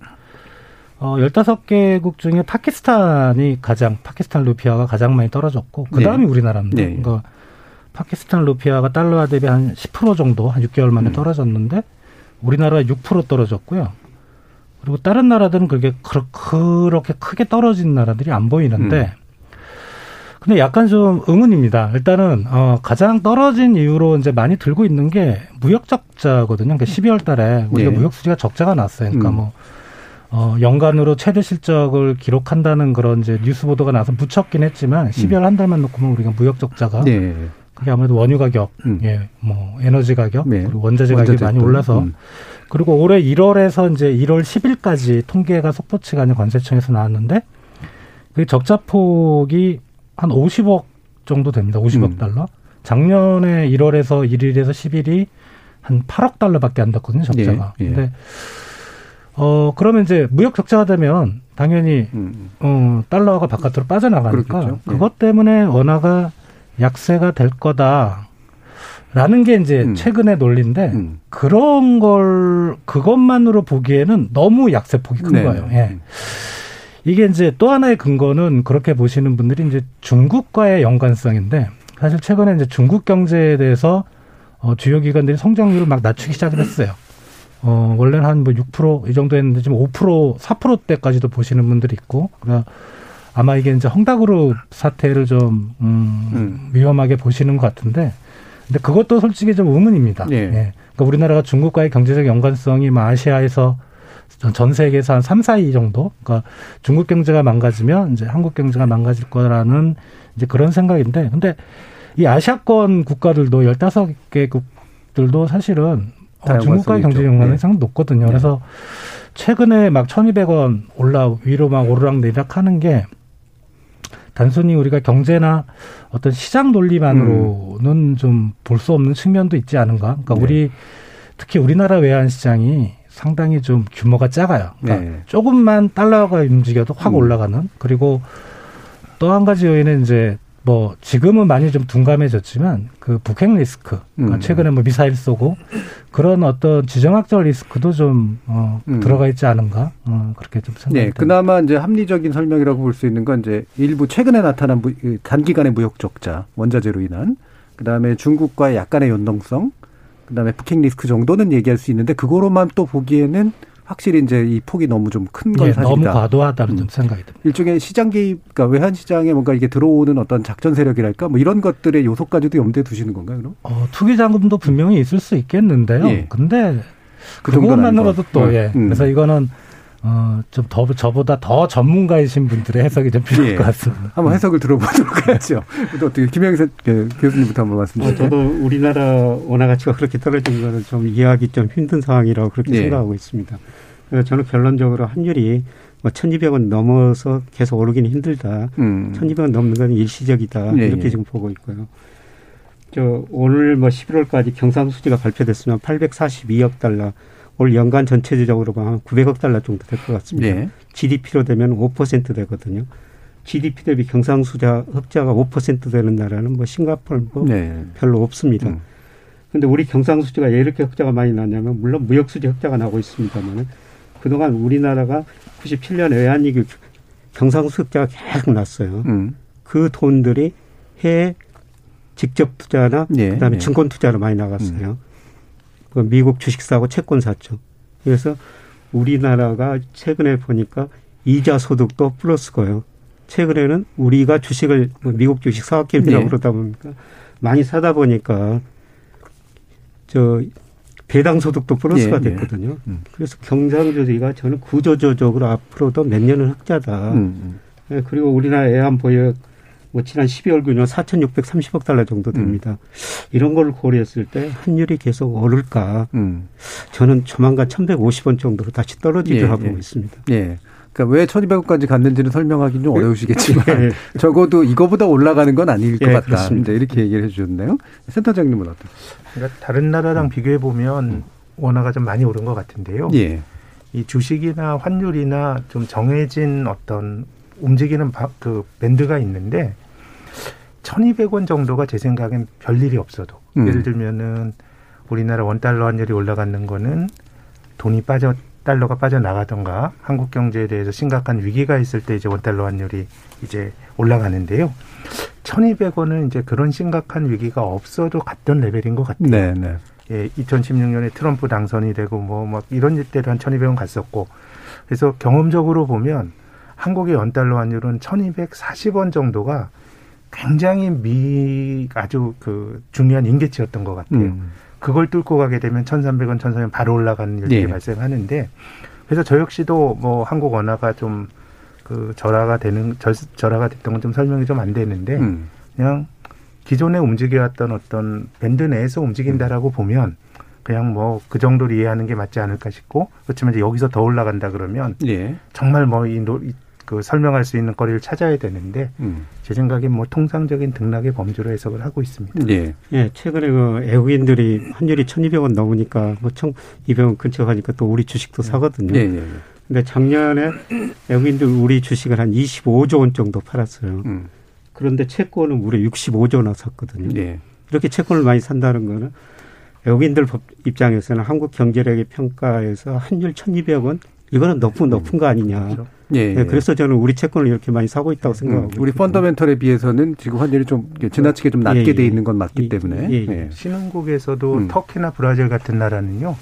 어, 15개국 중에 파키스탄이 가장, 파키스탄 루피아가 가장 많이 떨어졌고, 그 다음이 네. 우리나라입니다. 네. 그러니까 파키스탄 루피아가 달러화 대비 한 10% 정도, 한 6개월 만에 음. 떨어졌는데, 우리나라가 6% 떨어졌고요. 그리고 다른 나라들은 그게 그렇- 그렇게 크게 떨어진 나라들이 안 보이는데, 근데 약간 좀 의문입니다. 일단은 어 가장 떨어진 이유로 이제 많이 들고 있는 게 무역 적자거든요. 그러니까 12월 달에 우리가 네. 무역 수지가 적자가 났어요. 그러니까 음. 뭐 어, 연간으로 최대 실적을 기록한다는 그런 이제 뉴스 보도가 나서 묻혔긴 했지만 12월 한 달만 놓고 보면 우리가 무역 적자가 음. 네. 그게 아무래도 원유 가격, 음. 예, 뭐 에너지 가격, 네. 그리고 원자재 가격이 많이 또, 올라서 음. 그리고 올해 1월에서 이제 1월 10일까지 통계가 속보치가 아닌 관세청에서 나왔는데 그 적자 폭이 한 50억 정도 됩니다. 50억 음. 달러. 작년에 1월에서 1일에서 10일이 한 8억 달러밖에 안 됐거든요, 적자가. 예, 예. 근데 어 그러면 이제 무역 적자가 되면 당연히 음. 어 달러가 바깥으로 빠져나가니까 그렇겠죠. 예. 그것 때문에 원화가 약세가 될 거다. 라는 게 이제 음. 최근의 논리인데 음. 그런 걸 그것만으로 보기에는 너무 약세 폭이 큰 네. 거예요. 예. 이게 이제 또 하나의 근거는 그렇게 보시는 분들이 이제 중국과의 연관성인데 사실 최근에 이제 중국 경제에 대해서 어, 주요 기관들이 성장률을 막 낮추기 시작을 했어요. 어, 원래는 한 뭐 6%이 정도 했는데 지금 5% 4%대까지도 보시는 분들이 있고 그러니까 아마 이게 이제 헝다그룹 사태를 좀 음, 음. 위험하게 보시는 것 같은데 근데 그것도 솔직히 좀 의문입니다. 예. 예. 그러니까 우리나라가 중국과의 경제적 연관성이 뭐 아시아에서 전- 전 세계에서 한 3, 4위 정도. 그러니까 중국 경제가 망가지면 이제 한국 경제가 망가질 거라는 이제 그런 생각인데 근데 이 아시아권 국가들도 15개국들도 사실은 어, 다 중국과의 연관성이 경제. 연관이 네. 상당히 높거든요. 그래서 최근에 막 1,200원 올라 위로 막 오르락 내리락 하는 게 단순히 우리가 경제나 어떤 시장 논리만으로는 좀볼 수 없는 측면도 있지 않은가. 그러니까 네. 우리 특히 우리나라 외환 시장이 상당히 좀 규모가 작아요. 그러니까 네. 조금만 달러가 움직여도 확 음. 올라가는. 그리고 또 한 가지 요인은 이제 뭐 지금은 많이 좀 둔감해졌지만 그 북핵 리스크. 그러니까 음. 최근에 뭐 미사일 쏘고 그런 어떤 지정학적 리스크도 좀 어, 음. 들어가 있지 않은가. 어, 그렇게 좀 생각이 네, 듭니다. 그나마 이제 합리적인 설명이라고 볼 수 있는 건 이제 일부 최근에 나타난 무- 단기간의 무역 적자, 원자재로 인한, 그 다음에 중국과의 약간의 연동성, 그 다음에 북핵 리스크 정도는 얘기할 수 있는데 그거로만 또 보기에는 확실히 이제 이 폭이 너무 좀 큰건 예, 사실이다. 너무 과도하다는 음. 좀 생각이 듭니다. 일종의 시장 개입, 그러니까 외환 시장에 뭔가 이게 들어오는 어떤 작전 세력이랄까, 뭐 이런 것들의 요소까지도 염두에 두시는 건가요, 그럼? 어, 투기 자금도 분명히 있을 수 있겠는데요. 예. 근데 그 그것만으로도. 또 음. 예. 음. 그래서 이거는 어, 좀 더, 저보다 더 전문가이신 분들의 해석이 좀 필요할 예. 것 같습니다. 한번 해석을 들어보도록 하죠. 또 어떻게 김영선 그 교수님부터 한번 말씀 어, 주세요. 저도 우리나라 원화 가치가 그렇게 떨어진 거는 좀 이해하기 좀 힘든 상황이라고 그렇게 예. 생각하고 있습니다. 그래서 저는 결론적으로 환율이 뭐 1,200원 넘어서 계속 오르기는 힘들다. 음. 1,200원 넘는 건 일시적이다. 예, 이렇게 예. 지금 보고 있고요. 저 오늘 뭐 11월까지 경상수지가 발표됐으면 842억 달러, 올 연간 전체적으로 보면 한 900억 달러 정도 될 것 같습니다. 예. GDP로 되면 5% 되거든요. GDP 대비 경상수자 흑자가 5% 되는 나라는 뭐 싱가포르 뭐 네. 별로 없습니다. 음. 근데 우리 경상수지가 왜 이렇게 흑자가 많이 나냐면 물론 무역수지 흑자가 나고 있습니다만은 그동안 우리나라가 97년 외환위기 경상수 흑자가 계속 났어요. 음. 그 돈들이 해외 직접 투자나 예, 그다음에 예. 증권 투자로 많이 나갔어요. 그 미국 주식 사고 채권 샀죠. 그래서 우리나라가 최근에 보니까 이자 소득도 플러스고요. 최근에는 우리가 주식을 뭐 미국 주식 사왔겠냐고 네. 그러다 보니까 많이 사다 보니까 저 배당 소득도 플러스가 예, 예. 됐거든요. 음. 그래서 경상조지가 저는 구조조적으로 앞으로도 몇 년은 흑자다. 음. 예, 그리고 우리나라 애완 보유 뭐 지난 12월 근요 4,630억 달러 정도 됩니다. 음. 이런 걸 고려했을 때 환율이 계속 오를까? 음. 저는 조만간 1,150원 정도로 다시 떨어지리라고 예, 보고 예. 있습니다. 예. 그러니까 왜 1200원까지 갔는지는 설명하기는 좀 어려우시겠지만 <laughs> 예. 적어도 이거보다 올라가는 건 아닐 것 예, 같다. 그렇습니다. 이렇게 얘기를 해 주셨네요. 센터장님은 어떠세요? 그러니까 다른 나라랑 비교해 보면 원화가 좀 많이 오른 것 같은데요. 예. 이 주식이나 환율이나 좀 정해진 어떤 움직이는 바- 그 밴드가 있는데 1,200원 정도가 제 생각엔 별일이 없어도 음. 예를 들면은 우리나라 원달러 환율이 올라가는 거는 돈이 빠져 달러가 빠져나가던가 한국 경제에 대해서 심각한 위기가 있을 때 이제 원달러 환율이 이제 올라가는데요. 1,200원은 이제 그런 심각한 위기가 없어도 갔던 레벨인 것 같아요. 네, 네. 예, 2016년에 트럼프 당선이 되고 뭐 막 이런 때도 한 1,200원 갔었고 그래서 경험적으로 보면 한국의 원달러 환율은 1,240원 정도가 굉장히 미 아주 그 중요한 임계치였던 것 같아요. 음. 그걸 뚫고 가게 되면 1,300원, 1,400원 바로 올라가는 일들이 예. 발생하는데 그래서 저 역시도 뭐 한국 원화가 좀 그 절하가 되는 절, 절하가 됐던 건 좀 설명이 좀 안 되는데 음. 그냥 기존에 움직여왔던 어떤 밴드 내에서 움직인다라고 보면 그냥 뭐 그 정도로 이해하는 게 맞지 않을까 싶고 그렇지만 이제 여기서 더 올라간다 그러면 예. 정말 뭐 이 그 설명할 수 있는 거리를 찾아야 되는데 음. 제 생각엔 뭐 통상적인 등락의 범주로 해석을 하고 있습니다. 예. 예, 최근에 그 외국인들이 환율이 1,200원 넘으니까 뭐 1,200원 근처 가니까 또 우리 주식도 사거든요. 예, 예. 예. 근데 작년에 외국인들 우리 주식을 한 25조 원 정도 팔았어요. 음. 그런데 채권은 무려 65조나 샀거든요. 예. 이렇게 채권을 많이 산다는 거는 외국인들 법 입장에서는 한국 경제력의 평가에서 환율 1,200원 이거는 높은 높은 거 아니냐. 그렇죠. 예. 네, 그래서 저는 우리 채권을 이렇게 많이 사고 있다고 생각하고 음, 우리 있거든요. 펀더멘털에 비해서는 지금 환율이 좀 지나치게 좀 낮게 예, 예. 돼 있는 건 맞기 예, 때문에. 예, 예. 예. 신흥국에서도 음. 터키나 브라질 같은 나라는요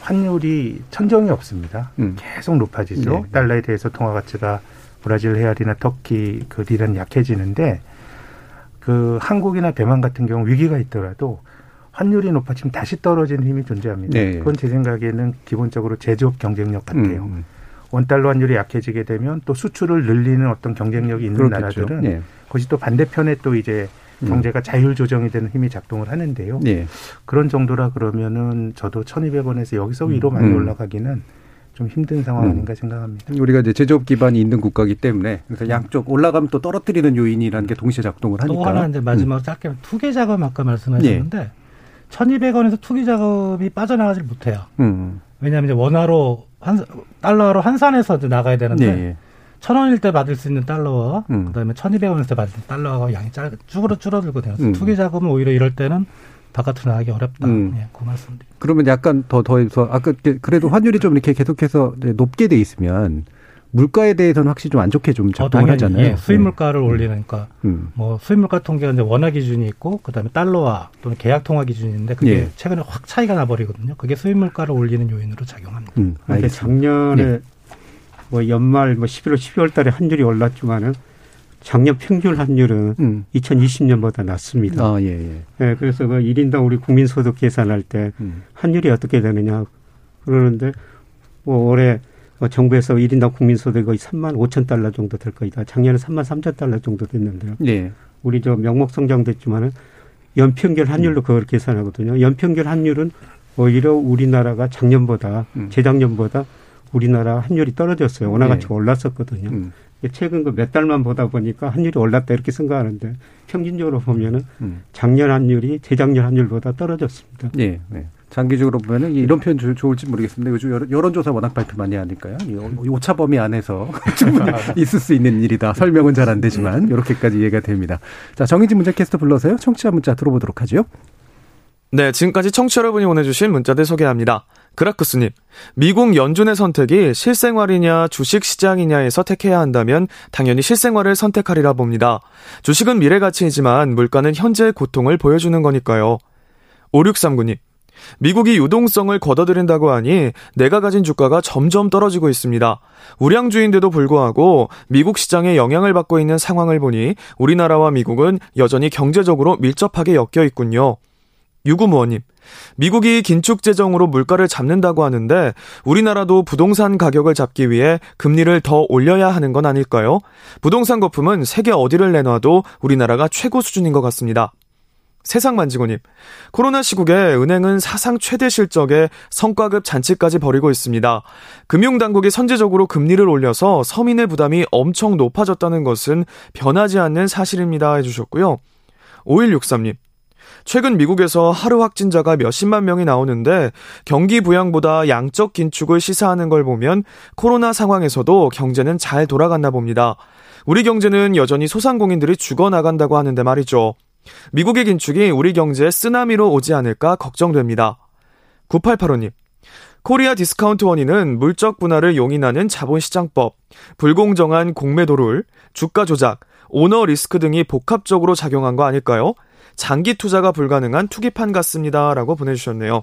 환율이 천정이 없습니다. 음. 계속 높아지죠. 네. 달러에 대해서 통화 가치가 브라질 헤알이나 터키 그 리라는 약해지는데 그 한국이나 대만 같은 경우 위기가 있더라도 환율이 높아지면 다시 떨어지는 힘이 존재합니다. 네. 그건 제 생각에는 기본적으로 제조업 경쟁력 같아요. 음. 원달러 환율이 약해지게 되면 또 수출을 늘리는 어떤 경쟁력이 있는 그렇겠죠. 나라들은 예. 그것이 또 반대편에 또 이제 음. 경제가 자율 조정이 되는 힘이 작동을 하는데요. 예. 그런 정도라 그러면은 저도 1,200원에서 여기서 위로 많이 음. 올라가기는 좀 힘든 상황 음. 아닌가 생각합니다. 우리가 이제 제조업 기반이 있는 국가이기 때문에 그래서 양쪽 올라가면 또 떨어뜨리는 요인이라는 게 동시에 작동을 하니까. 또 하나 이제 마지막으로 짧게 투기 자금 아까 말씀하셨는데 1,200원에서 투기 자금이 빠져나가질 못해요. 음. 왜냐하면 이제 원화로 한 달러로 환산해서 나가야 되는데 예, 예. 천 원일 때 받을 수 있는 달러와 음. 그다음에 천이백 원일 때 받을 수 있는 달러가 양이 짤 쭈그러 줄어들고 돼요. 음. 투기 자금은 오히려 이럴 때는 바깥으로 나가기 어렵다. 음. 예, 그 말씀드립니다. 그러면 약간 더 더해서 아까 그- 그래도 환율이 좀 이렇게 계속해서 높게 돼 있으면 물가에 대해서는 확실히 좀 안 좋게 좀 어, 작동을 당연히 하잖아요. 예, 수입 네. 물가를 올리니까 음. 뭐 수입 물가 통계가 이제 원화 기준이 있고 그다음에 달러화 또는 계약 통화 기준이 있는데 그게 예. 최근에 확 차이가 나 버리거든요. 그게 수입 물가를 올리는 요인으로 작용합니다. 음. 그러니까. 작년에 네. 뭐 연말 뭐 11월 12월 달에 환율이 올랐지만은 작년 평균 환율은 음. 2020년보다 낮습니다. 아, 예, 예. 예, 그래서 그 1인당 우리 국민소득 계산할 때 음. 환율이 어떻게 되느냐 그러는데 뭐 올해 어, 정부에서 1인당 국민소득이 거의 3만 5천 달러 정도 될 거이다. 작년에 3만 3천 달러 정도 됐는데요. 네. 우리 저 명목 성장됐지만은 연평균 환율로 그걸 계산하거든요. 연평균 환율은 오히려 우리나라가 작년보다 음. 재작년보다 우리나라 환율이 떨어졌어요. 원화 네. 올랐었거든요. 음. 최근 그 몇 달만 보다 보니까 환율이 올랐다 이렇게 생각하는데 평균적으로 보면은 음. 작년 환율이 재작년 환율보다 떨어졌습니다. 예, 네. 장기적으로 보면은 이런 표현 조- 좋을지 모르겠습니다. 요즘 여론- 여론조사 워낙 발표 많이 하니까요. 오- 오차 범위 안에서 <laughs> 충분히 <laughs> 있을 수 있는 일이다. 설명은 잘 안 되지만 이렇게까지 이해가 됩니다. 자, 정의진 문자 캐스터 불러서요. 청취자 문자 들어보도록 하죠. 네, 지금까지 청취자 여러분이 보내주신 문자들 소개합니다. 그라쿠스님, 미국 연준의 선택이 실생활이냐 주식 시장이냐에서 택해야 한다면 당연히 실생활을 선택하리라 봅니다. 주식은 미래 가치이지만 물가는 현재의 고통을 보여주는 거니까요. 5639님, 미국이 유동성을 걷어들인다고 하니 내가 가진 주가가 점점 떨어지고 있습니다. 우량주인데도 불구하고 미국 시장에 영향을 받고 있는 상황을 보니 우리나라와 미국은 여전히 경제적으로 밀접하게 엮여 있군요. 유구무원님, 미국이 긴축 재정으로 물가를 잡는다고 하는데 우리나라도 부동산 가격을 잡기 위해 금리를 더 올려야 하는 건 아닐까요? 부동산 거품은 세계 어디를 내놔도 우리나라가 최고 수준인 것 같습니다. 세상 만지고님, 코로나 시국에 은행은 사상 최대 실적에 성과급 잔치까지 벌이고 있습니다. 금융당국이 선제적으로 금리를 올려서 서민의 부담이 엄청 높아졌다는 것은 변하지 않는 사실입니다. 해주셨고요. 5163님, 최근 미국에서 하루 확진자가 몇십만 명이 나오는데 경기 부양보다 양적 긴축을 시사하는 걸 보면 코로나 상황에서도 경제는 잘 돌아갔나 봅니다. 우리 경제는 여전히 소상공인들이 죽어나간다고 하는데 말이죠. 미국의 긴축이 우리 경제에 쓰나미로 오지 않을까 걱정됩니다. 9885님. 코리아 디스카운트 원인은 물적 분할을 용인하는 자본시장법, 불공정한 공매도룰, 주가 조작, 오너 리스크 등이 복합적으로 작용한 거 아닐까요? 장기 투자가 불가능한 투기판 같습니다. 라고 보내주셨네요.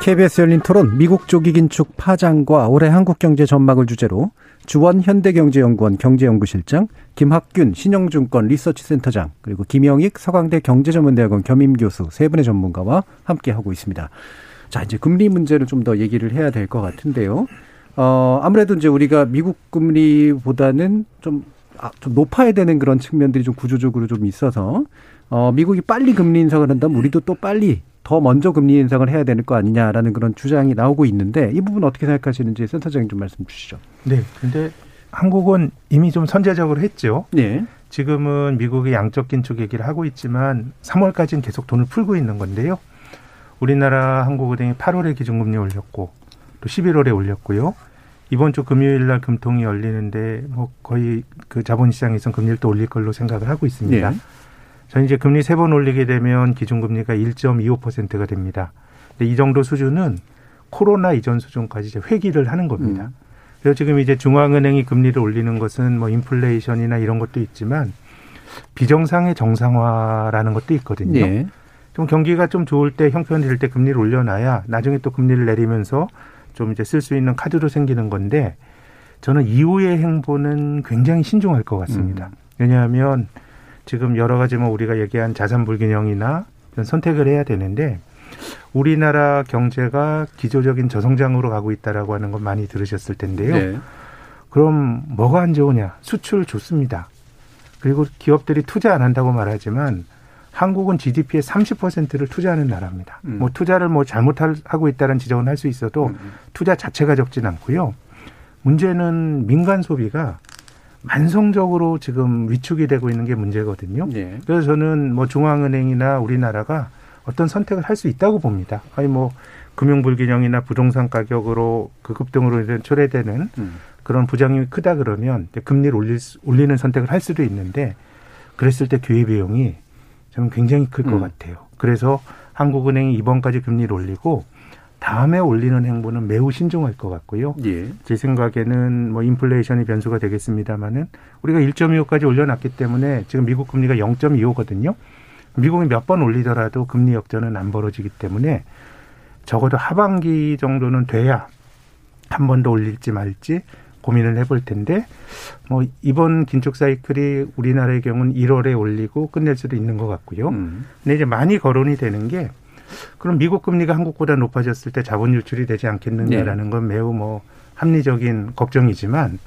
KBS 열린 토론 미국 조기 긴축 파장과 올해 한국 경제 전망을 주제로 주원 현대경제연구원 경제연구실장, 김학균 신영증권 리서치센터장, 그리고 김영익 서강대 경제전문대학원 겸임교수 세 분의 전문가와 함께 하고 있습니다. 자, 이제 금리 문제를 좀 더 얘기를 해야 될 것 같은데요. 어, 아무래도 이제 우리가 미국 금리보다는 좀, 아, 좀 높아야 되는 그런 측면들이 좀 구조적으로 좀 있어서, 어, 미국이 빨리 금리 인상을 한다면 우리도 또 빨리 더 먼저 금리 인상을 해야 되는 거 아니냐라는 그런 주장이 나오고 있는데 이 부분 어떻게 생각하시는지 센터장님 좀 말씀 주시죠. 네. 근데 한국은 이미 좀 선제적으로 했죠. 네. 지금은 미국의 양적 긴축 얘기를 하고 있지만 3월까지는 계속 돈을 풀고 있는 건데요. 우리나라 한국은행이 8월에 기준금리 올렸고 또 11월에 올렸고요. 이번 주 금요일 날 금통이 열리는데 뭐 거의 그 자본시장에선 금리를 또 올릴 걸로 생각을 하고 있습니다. 네. 저는 이제 금리 세 번 올리게 되면 기준금리가 1.25%가 됩니다. 근데 이 정도 수준은 코로나 이전 수준까지 이제 회귀를 하는 겁니다. 음. 그래서 지금 이제 중앙은행이 금리를 올리는 것은 뭐 인플레이션이나 이런 것도 있지만 비정상의 정상화라는 것도 있거든요. 네. 좀 경기가 좀 좋을 때 형편일 때 금리를 올려놔야 나중에 또 금리를 내리면서 좀 이제 쓸 수 있는 카드로 생기는 건데 저는 이후의 행보는 굉장히 신중할 것 같습니다. 왜냐하면 지금 여러 가지 뭐 우리가 얘기한 자산 불균형이나 선택을 해야 되는데 우리나라 경제가 기조적인 저성장으로 가고 있다라고 하는 건 많이 들으셨을 텐데요. 네. 그럼 뭐가 안 좋으냐? 수출 좋습니다. 그리고 기업들이 투자 안 한다고 말하지만 한국은 GDP의 30%를 투자하는 나라입니다. 뭐 투자를 뭐 잘못하고 있다는 지적은 할 수 있어도 투자 자체가 적진 않고요. 문제는 민간 소비가 만성적으로 지금 위축이 되고 있는 게 문제거든요. 예. 그래서 저는 뭐 중앙은행이나 우리나라가 어떤 선택을 할 수 있다고 봅니다. 아니 뭐 금융 불균형이나 부동산 가격으로 그 급등으로 인해 초래되는 음. 그런 부작용이 크다 그러면 금리를 올릴 수, 올리는 선택을 할 수도 있는데 그랬을 때 기회 비용이 저는 굉장히 클것 음. 같아요. 그래서 한국은행이 이번까지 금리를 올리고 다음에 올리는 행보는 매우 신중할 것 같고요. 예. 제 생각에는 뭐 인플레이션이 변수가 되겠습니다만은 우리가 1.25까지 올려놨기 때문에 지금 미국 금리가 0.25거든요. 미국이 몇 번 올리더라도 금리 역전은 안 벌어지기 때문에 적어도 하반기 정도는 돼야 한 번 더 올릴지 말지 고민을 해볼 텐데 뭐 이번 긴축 사이클이 우리나라의 경우는 1월에 올리고 끝낼 수도 있는 것 같고요. 음. 근데 이제 많이 거론이 되는 게 그럼 미국 금리가 한국보다 높아졌을 때 자본 유출이 되지 않겠느냐라는 건 매우 뭐 합리적인 걱정이지만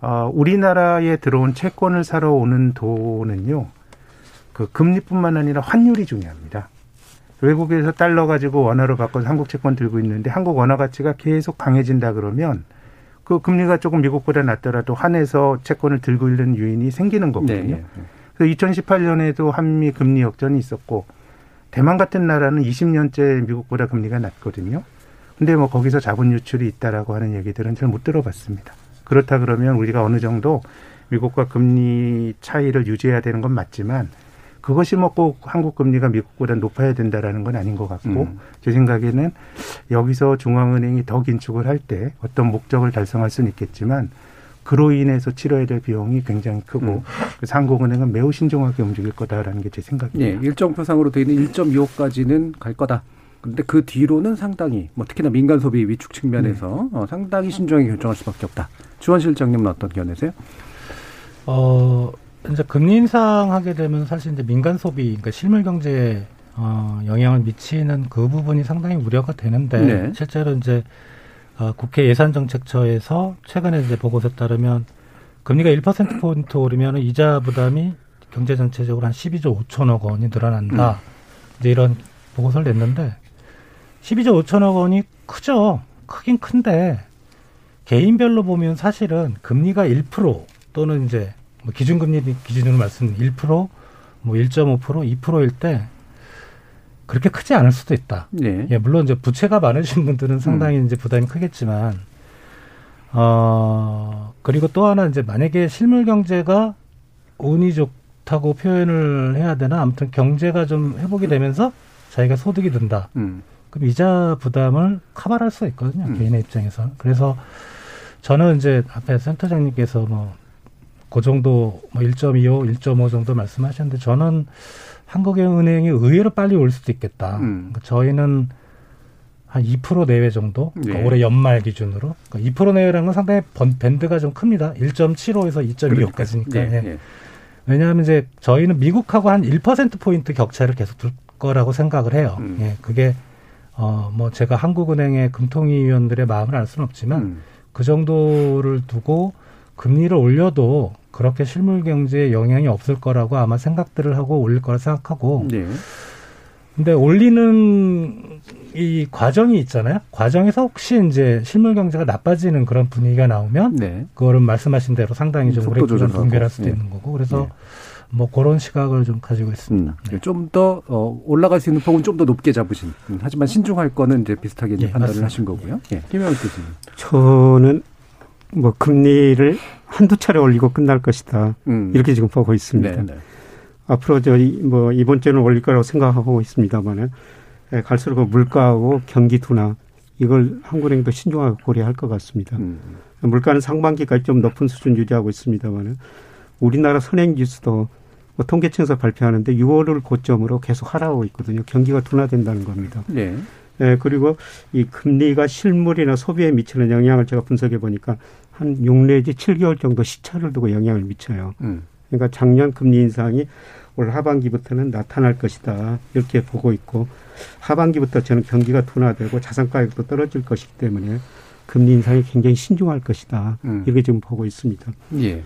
어, 우리나라에 들어온 채권을 사러 오는 돈은요 그 금리뿐만 아니라 환율이 중요합니다. 외국에서 달러 가지고 원화로 바꿔서 한국 채권 들고 있는데 한국 원화 가치가 계속 강해진다 그러면 그 금리가 조금 미국보다 낮더라도 환에서 채권을 들고 있는 유인이 생기는 거거든요. 네, 네. 그래서 2018년에도 한미 금리 역전이 있었고 대만 같은 나라는 20년째 미국보다 금리가 낮거든요. 근데 뭐 거기서 자본 유출이 있다라고 하는 얘기들은 잘 못 들어봤습니다. 그렇다 그러면 우리가 어느 정도 미국과 금리 차이를 유지해야 되는 건 맞지만 그것이 뭐 꼭 한국 금리가 미국보다 높아야 된다라는 건 아닌 것 같고 음. 제 생각에는 여기서 중앙은행이 더 긴축을 할 때 어떤 목적을 달성할 수는 있겠지만 그로 인해서 치러야 될 비용이 굉장히 크고 음. 그래서 한국은행은 매우 신중하게 움직일 거다라는 게 제 생각이에요. 예, 일정표상으로 되어 있는 1.25까지는 갈 거다. 그런데 그 뒤로는 상당히 뭐 특히나 민간 소비 위축 측면에서 어, 상당히 신중하게 결정할 수밖에 없다. 주원 실장님은 어떤 견해세요? 어, 이제 금리 인상하게 되면 사실 이제 민간 소비, 그러니까 실물 경제에 어, 영향을 미치는 그 부분이 상당히 우려가 되는데 네. 실제로 이제 어, 국회 예산정책처에서 최근에 이제 보고서에 따르면 금리가 1% 포인트 오르면 이자 부담이 경제 전체적으로 한 12조 5천억 원이 늘어난다. 이제 이런 보고서를 냈는데 12조 5천억 원이 크죠. 크긴 큰데 개인별로 보면 사실은 금리가 1% 또는 이제 뭐 기준금리 기준으로 말씀 1%, 뭐 1.5%, 2%일 때 그렇게 크지 않을 수도 있다. 네. 예, 물론 이제 부채가 많으신 분들은 상당히 이제 부담이 크겠지만, 어, 그리고 또 하나 이제 만약에 실물 경제가 운이 좋다고 표현을 해야 되나? 아무튼 경제가 좀 회복이 되면서 자기가 소득이 든다. 음. 그럼 이자 부담을 커버할 수 있거든요. 음. 개인의 입장에서. 그래서 저는 이제 앞에 센터장님께서 뭐, 그 정도 뭐 1.25, 1.5 정도 말씀하셨는데 저는 한국은행이 의외로 빨리 올 수도 있겠다. 음. 그러니까 저희는 한 2% 내외 정도, 그러니까 네. 올해 연말 기준으로. 그러니까 2% 내외라는 건 상당히 번, 밴드가 좀 큽니다. 1.75에서 2.25까지니까. 네, 예. 네. 왜냐하면 이제 저희는 미국하고 한 1%포인트 격차를 계속 둘 거라고 생각을 해요. 음. 예, 그게, 어, 뭐 제가 한국은행의 금통위 위원들의 마음을 알 수는 없지만 음. 그 정도를 두고 금리를 올려도 그렇게 실물 경제에 영향이 없을 거라고 아마 생각들을 하고 올릴 거라 생각하고 네. 근데 올리는 이 과정이 있잖아요. 과정에서 혹시 이제 실물 경제가 나빠지는 그런 분위기가 나오면 네. 그거는 말씀하신 대로 상당히 좀 오래 기간. 분별할 수도 네. 있는 거고 그래서 네. 뭐 그런 시각을 좀 가지고 있습니다. 음. 좀더 어, 올라갈 수 있는 폭은 좀 더 높게 잡으신. 음, 하지만 신중할 거는 이제 비슷하게 이제 예, 판단을 맞습니다. 하신 거고요. 예. 김영욱 교수님. 저는 뭐 금리를 한두 차례 올리고 끝날 것이다. 음. 이렇게 지금 보고 있습니다. 네, 네. 앞으로 저뭐 이번 주에는 올릴 거라고 생각하고 있습니다만은 예, 갈수록 그 물가하고 경기 둔화 이걸 한국은행도 신중하게 고려할 것 같습니다. 음. 물가는 상반기까지 좀 높은 수준 유지하고 있습니다만은 우리나라 선행지수도 뭐 통계청에서 발표하는데 6월을 고점으로 계속 하락하고 있거든요. 경기가 둔화된다는 겁니다. 네. 예, 그리고 이 금리가 실물이나 소비에 미치는 영향을 제가 분석해 보니까 한 6 내지 7개월 정도 시차를 두고 영향을 미쳐요. 음. 그러니까 작년 금리 인상이 올 하반기부터는 나타날 것이다. 이렇게 보고 있고 하반기부터 저는 경기가 둔화되고 자산 가격도 떨어질 것이기 때문에 금리 인상이 굉장히 신중할 것이다. 음. 이렇게 지금 보고 있습니다. 예.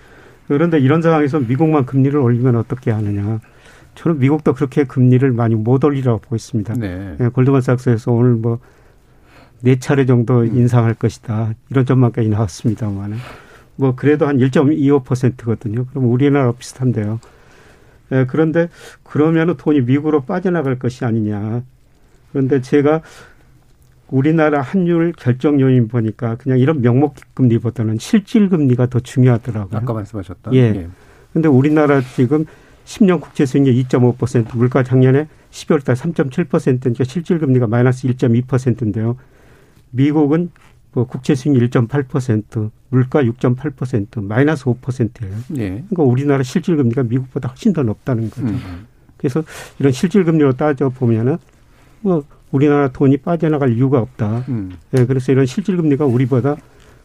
그런데 이런 상황에서 미국만 금리를 올리면 어떻게 하느냐. 저는 미국도 그렇게 금리를 많이 못 올리라고 보고 있습니다. 네. 예, 골드만삭스에서 오늘 뭐 네 차례 정도 인상할 것이다. 이런 전망까지 나왔습니다만은 뭐 그래도 한 1.25%거든요. 그럼 우리나라 비슷한데요. 예, 그런데 그러면은 돈이 미국으로 빠져나갈 것이 아니냐. 그런데 제가 우리나라 환율 결정 요인 보니까 그냥 이런 명목 금리보다는 실질 금리가 더 중요하더라고요. 아까 말씀하셨던. 예. 예. 근데 우리나라 지금 10년 국채 수익률 2.5%, 물가 작년에 12월 달 3.7%니까 실질 금리가 마이너스 1.2%인데요. 미국은 뭐 국채 수익률 1.8%, 물가 6.8%, 마이너스 5%예요. 예. 그러니까 우리나라 실질 금리가 미국보다 훨씬 더 높다는 거죠. 음. 그래서 이런 실질 금리로 따져 보면은 뭐 우리나라 돈이 빠져나갈 이유가 없다. 음. 예, 그래서 이런 실질 금리가 우리보다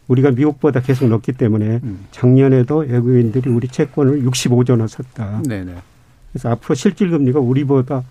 우리가 미국보다 계속 높기 때문에 음. 작년에도 외국인들이 우리 채권을 65조 원 샀다. 네네. 그래서 앞으로 실질 금리가 우리보다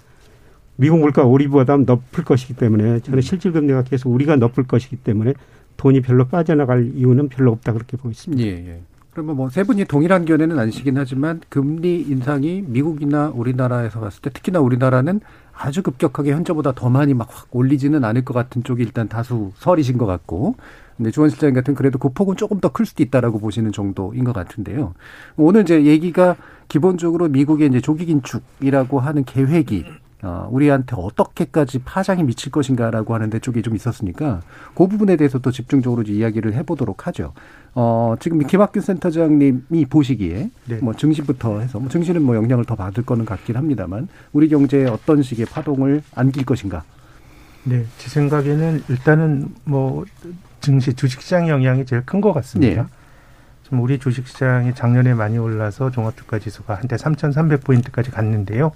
미국 물가 우리보다 높을 것이기 때문에 저는 음. 실질 금리가 계속 우리가 높을 것이기 때문에 돈이 별로 빠져나갈 이유는 별로 없다 그렇게 보고 있습니다. 예, 예. 그러면 뭐 세 분이 동일한 견해는 아니시긴 하지만 금리 인상이 미국이나 우리나라에서 봤을 때 특히나 우리나라는 아주 급격하게 현저보다 더 많이 막 확 올리지는 않을 것 같은 쪽이 일단 다수 설이신 것 같고 근데 주원 실장님 같은 그래도 그 폭은 조금 더 클 수도 있다라고 보시는 정도인 것 같은데요. 오늘 이제 얘기가 기본적으로 미국의 이제 조기 긴축이라고 하는 계획이 어, 우리한테 어떻게까지 파장이 미칠 것인가라고 하는 데 쪽이 좀 있었으니까 그 부분에 대해서 또 집중적으로 이야기를 해보도록 하죠. 어, 지금 김학균 센터장님이 보시기에 네. 뭐 증시부터 해서 뭐 증시는 뭐 영향을 더 받을 거는 같긴 합니다만 우리 경제에 어떤 식의 파동을 안길 것인가? 네, 제 생각에는 일단은 뭐 증시 주식시장 영향이 제일 큰 것 같습니다. 네. 지금 우리 주식시장이 작년에 많이 올라서 종합주가지수가 한때 3,300포인트까지 갔는데요.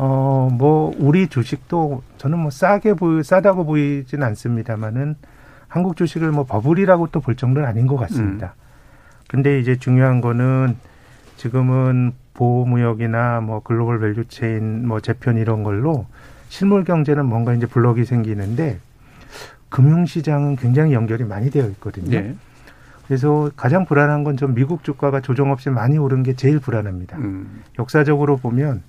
어, 뭐, 우리 주식도 저는 뭐 싸게 보이, 싸다고 보이진 않습니다만은 한국 주식을 뭐 버블이라고 또 볼 정도는 아닌 것 같습니다. 음. 근데 이제 중요한 거는 지금은 보호무역이나 뭐 global value chain 뭐 재편 이런 걸로 실물 경제는 뭔가 이제 블록이 생기는데 금융시장은 굉장히 연결이 많이 되어 있거든요. 네. 그래서 가장 불안한 건 좀 미국 주가가 조정 없이 많이 오른 게 제일 불안합니다. 음. 역사적으로 보면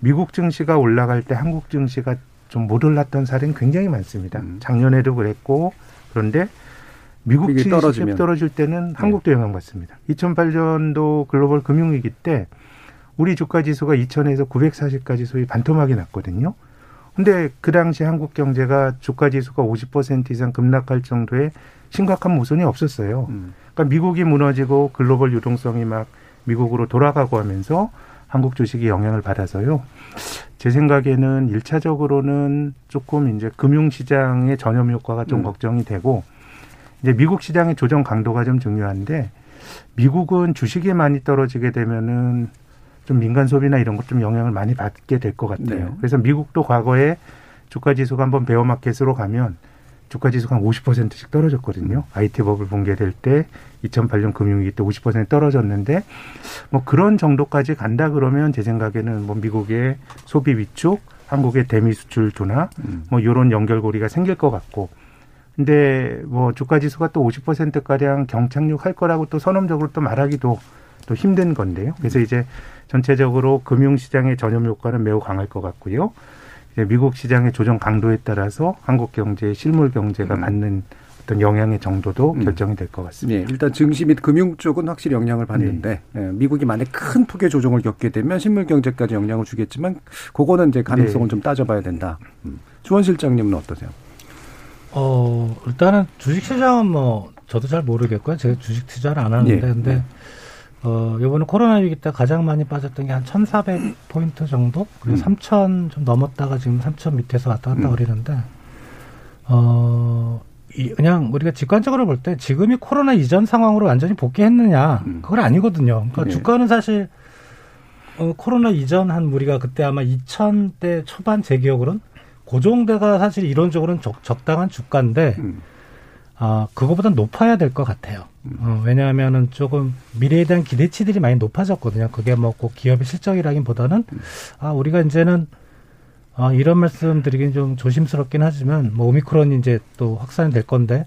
미국 증시가 올라갈 때 한국 증시가 좀못 올랐던 사례는 굉장히 많습니다. 음. 작년에도 그랬고 그런데 미국 증시 떨어지면. 떨어질 때는 네. 한국도 영향받습니다. 2008년도 글로벌 금융위기 때 우리 주가 지수가 2000에서 940까지 소위 반토막이 났거든요. 근데 그 당시 한국 경제가 주가 지수가 50% 이상 급락할 정도의 심각한 모순이 없었어요. 음. 그러니까 미국이 무너지고 글로벌 유동성이 막 미국으로 돌아가고 하면서 한국 주식이 영향을 받아서요. 제 생각에는 일차적으로는 조금 이제 금융시장의 전염 효과가 좀 음. 걱정이 되고 이제 미국 시장의 조정 강도가 좀 중요한데 미국은 주식이 많이 떨어지게 되면은 좀 민간 소비나 이런 것 좀 영향을 많이 받게 될 것 같아요. 네. 그래서 미국도 과거에 주가 지수가 한번 베어마켓으로 가면 주가 지수가 한 50%씩 떨어졌거든요. IT 버블 붕괴될 때 2008년 금융위기 때 50% 떨어졌는데 뭐 그런 정도까지 간다 그러면 제 생각에는 뭐 미국의 소비 위축, 한국의 대미 수출 둔화 음. 뭐 요런 연결고리가 생길 것 같고 근데 뭐 주가 지수가 또 50% 가량 경착륙할 거라고 또 선언적으로 또 말하기도 또 힘든 건데요. 그래서 이제 전체적으로 금융시장의 전염 효과는 매우 강할 것 같고요. 미국 시장의 조정 강도에 따라서 한국 경제의 실물 경제가 음. 받는 어떤 영향의 정도도 음. 결정이 될 것 같습니다. 네, 일단 증시 및 금융 쪽은 확실히 영향을 받는데 네. 네, 미국이 만약 큰 폭의 조정을 겪게 되면 실물 경제까지 영향을 주겠지만 그거는 이제 가능성을 네. 좀 따져봐야 된다. 음. 주원 실장님은 어떠세요? 어 일단은 주식 시장은 뭐 저도 잘 모르겠고요. 제가 주식 투자를 안 하는데 예. 근데 네. 어, 요번에 코로나 위기 때 가장 많이 빠졌던 게한 1,400포인트 정도? 그리고 음. 3,000좀 넘었다가 지금 3,000 밑에서 왔다 갔다 음. 그러는데, 어, 이, 그냥 우리가 직관적으로 볼 때 지금이 코로나 이전 상황으로 완전히 복귀했느냐, 음. 그건 아니거든요. 그러니까 네. 주가는 사실, 어, 코로나 이전 한 우리가 그때 아마 2000대 초반 제 기억으로는 고정대가 사실 이론적으로는 적, 적당한 주가인데, 음. 아, 그거보다 높아야 될 것 같아요. 어, 왜냐하면은 조금 미래에 대한 기대치들이 많이 높아졌거든요. 그게 뭐 꼭 기업의 실적이라기보다는 아 우리가 이제는 아, 이런 말씀 드리긴 좀 조심스럽긴 하지만 뭐 오미크론이 이제 또 확산이 될 건데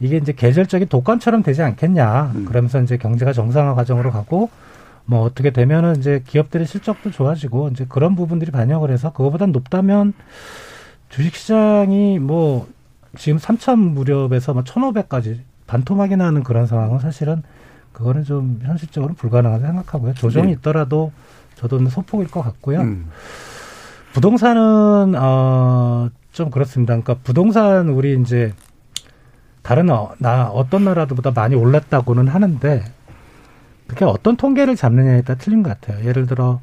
이게 이제 계절적인 독감처럼 되지 않겠냐. 음. 그러면서 이제 경제가 정상화 과정으로 가고 뭐 어떻게 되면은 이제 기업들의 실적도 좋아지고 이제 그런 부분들이 반영을 해서 그거보다 높다면 주식 시장이 뭐 지금 3천 무렵에서 막 1,500까지 반토막이 나는 그런 상황은 사실은 그거는 좀 현실적으로 불가능하다고 생각하고요. 조정이 네. 있더라도 저도 소폭일 것 같고요. 음. 부동산은 어좀 그렇습니다. 그러니까 부동산 우리 이제 다른 어, 나 어떤 나라들보다 많이 올랐다고는 하는데 그게 어떤 통계를 잡느냐에 따라 틀린 것 같아요. 예를 들어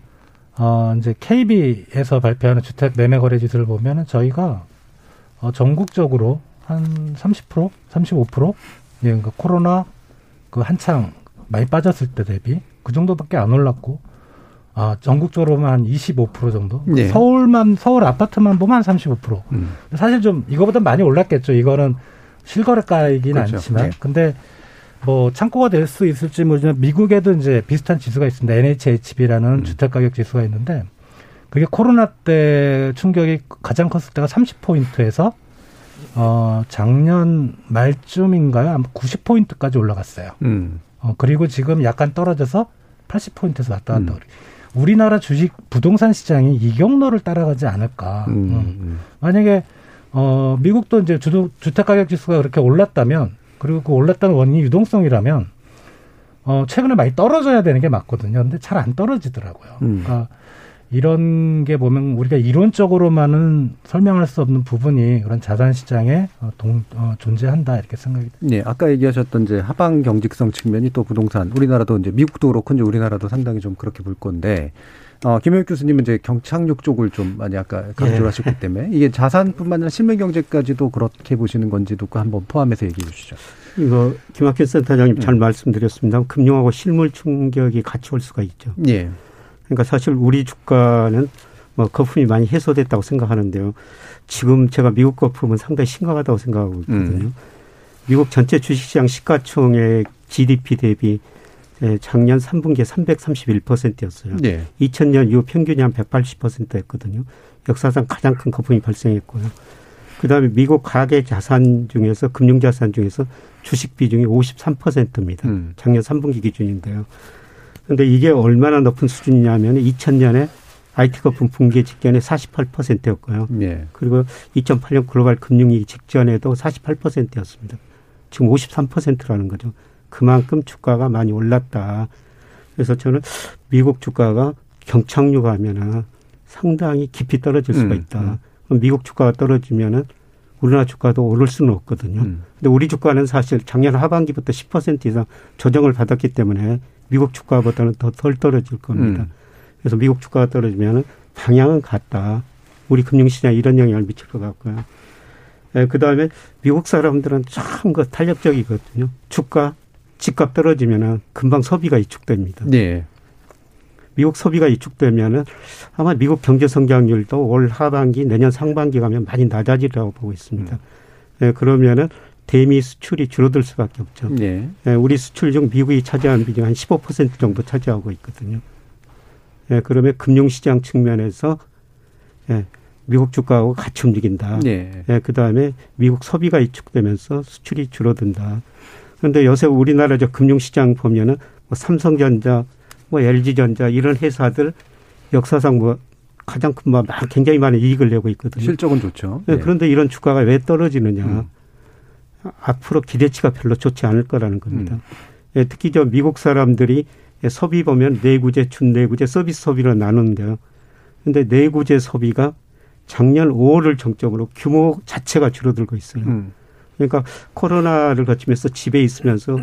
어 이제 KB에서 발표하는 주택 매매 거래 지수를 보면은 저희가 어 전국적으로 한 30%, 35% 예, 그러니까 코로나 그 한창 많이 빠졌을 때 대비 그 정도밖에 안 올랐고 아 전국적으로만 한 25% 정도. 네. 서울만 서울 아파트만 보면 한 35%. 음. 사실 좀 이거보다 많이 올랐겠죠. 이거는 실거래가이긴 그렇죠. 않지만. 네. 근데 뭐 참고가 될 수 있을지 모르지만 미국에도 이제 비슷한 지수가 있습니다. NHHB라는 음. 주택 가격 지수가 있는데 그게 코로나 때 충격이 가장 컸을 때가 30포인트에서 어 작년 말쯤인가요? 아마 90포인트까지 올라갔어요. 음. 어 그리고 지금 약간 떨어져서 80포인트에서 왔다 음. 갔다 그래. 우리나라 주식 부동산 시장이 이 경로를 따라가지 않을까. 음. 음. 음. 만약에 어 미국도 이제 주도, 주택 가격 지수가 그렇게 올랐다면 그리고 그 올랐다는 원인이 유동성이라면 어 최근에 많이 떨어져야 되는 게 맞거든요. 근데 잘 안 떨어지더라고요. 음. 그러니까 이런 게 보면 우리가 이론적으로만은 설명할 수 없는 부분이 그런 자산 시장에 어, 동, 어, 존재한다 이렇게 생각이 예, 아까 얘기하셨던 이제 하방 경직성 측면이 또 부동산, 우리나라도 이제 미국도 그렇고 이제 우리나라도 상당히 좀 그렇게 볼 건데, 어, 김효익 교수님은 이제 경착륙 쪽을 좀 많이 아까 강조를 예. 하셨기 때문에 이게 자산뿐만 아니라 실물 경제까지도 그렇게 보시는 건지도 그 한번 포함해서 얘기해 주시죠. 이거 김학현 센터장님 잘 말씀드렸습니다. 금융하고 실물 충격이 같이 올 수가 있죠. 예. 그러니까 사실 우리 주가는 뭐 거품이 많이 해소됐다고 생각하는데요. 지금 제가 미국 거품은 상당히 심각하다고 생각하고 있거든요. 음. 미국 전체 주식시장 시가총액 GDP 대비 예, 작년 3분기에 331%였어요. 예. 2000년 이후 평균이 한 180%였거든요. 역사상 가장 큰 거품이 발생했고요. 그다음에 미국 가계 자산 중에서 금융 자산 중에서 주식 비중이 53%입니다. 음. 작년 3분기 기준인데요. 근데 이게 얼마나 높은 수준이냐면 2000년에 IT 거품 붕괴 직전에 48%였고요. 예. 그리고 2008년 글로벌 금융위기 직전에도 48%였습니다. 지금 53%라는 거죠. 그만큼 주가가 많이 올랐다. 그래서 저는 미국 주가가 경착륙 하면은 상당히 깊이 떨어질 수가 음, 있다. 음. 그럼 미국 주가가 떨어지면은 우리나라 주가도 오를 수는 없거든요. 음. 근데 우리 주가는 사실 작년 하반기부터 10% 이상 조정을 받았기 때문에 미국 주가보다는 더 덜 떨어질 겁니다. 음. 그래서 미국 주가가 떨어지면 방향은 같다. 우리 금융시장에 이런 영향을 미칠 것 같고요. 그 다음에 미국 사람들은 참 그 탄력적이거든요. 주가, 집값 떨어지면은 금방 소비가 위축됩니다. 예. 미국 소비가 위축되면은 아마 미국 경제 성장률도 올 하반기, 내년 상반기 가면 많이 낮아지리라고 보고 있습니다. 예, 그러면은 대미 수출이 줄어들 수밖에 없죠. 예. 예, 우리 수출 중 미국이 차지하는 비중 한 15% 정도 차지하고 있거든요. 예, 그러면 금융시장 측면에서 예, 미국 주가하고 같이 움직인다. 예. 예, 그 다음에 미국 소비가 위축되면서 수출이 줄어든다. 그런데 요새 우리나라 저 금융시장 보면은 뭐 삼성전자, 뭐 LG전자 이런 회사들 역사상 뭐 가장 큰, 뭐 굉장히 많은 이익을 내고 있거든요. 실적은 좋죠. 예, 예. 그런데 이런 주가가 왜 떨어지느냐. 음. 앞으로 기대치가 별로 좋지 않을 거라는 겁니다. 음. 예, 특히 저 미국 사람들이 예, 소비 보면 내구재, 준내구재, 서비스 소비로 나누는데요. 근데 내구재 소비가 작년 5월을 정점으로 규모 자체가 줄어들고 있어요. 음. 그러니까 코로나를 거치면서 집에 있으면서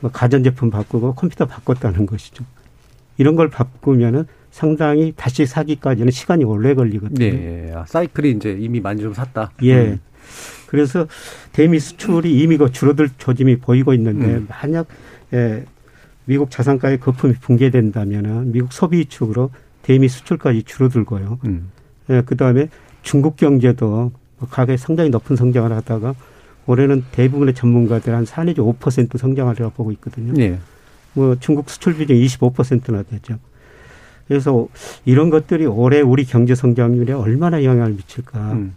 뭐 가전제품 바꾸고 컴퓨터 바꿨다는 것이죠. 이런 걸 바꾸면은 상당히 다시 사기까지는 시간이 오래 걸리거든요. 예. 아, 사이클이 이제 이미 많이 좀 샀다. 예. 음. 그래서 대미 수출이 이미 그 줄어들 조짐이 보이고 있는데 음. 만약 예, 미국 자산가의 거품이 붕괴된다면은 미국 소비 위축으로 대미 수출까지 줄어들고요. 음. 예, 그다음에 중국 경제도 뭐 가계 상당히 높은 성장을 하다가 올해는 대부분의 전문가들 한 4 내지 5% 성장하리라고 보고 있거든요. 예. 뭐 중국 수출 비중 25%나 되죠. 그래서 이런 것들이 올해 우리 경제 성장률에 얼마나 영향을 미칠까. 음.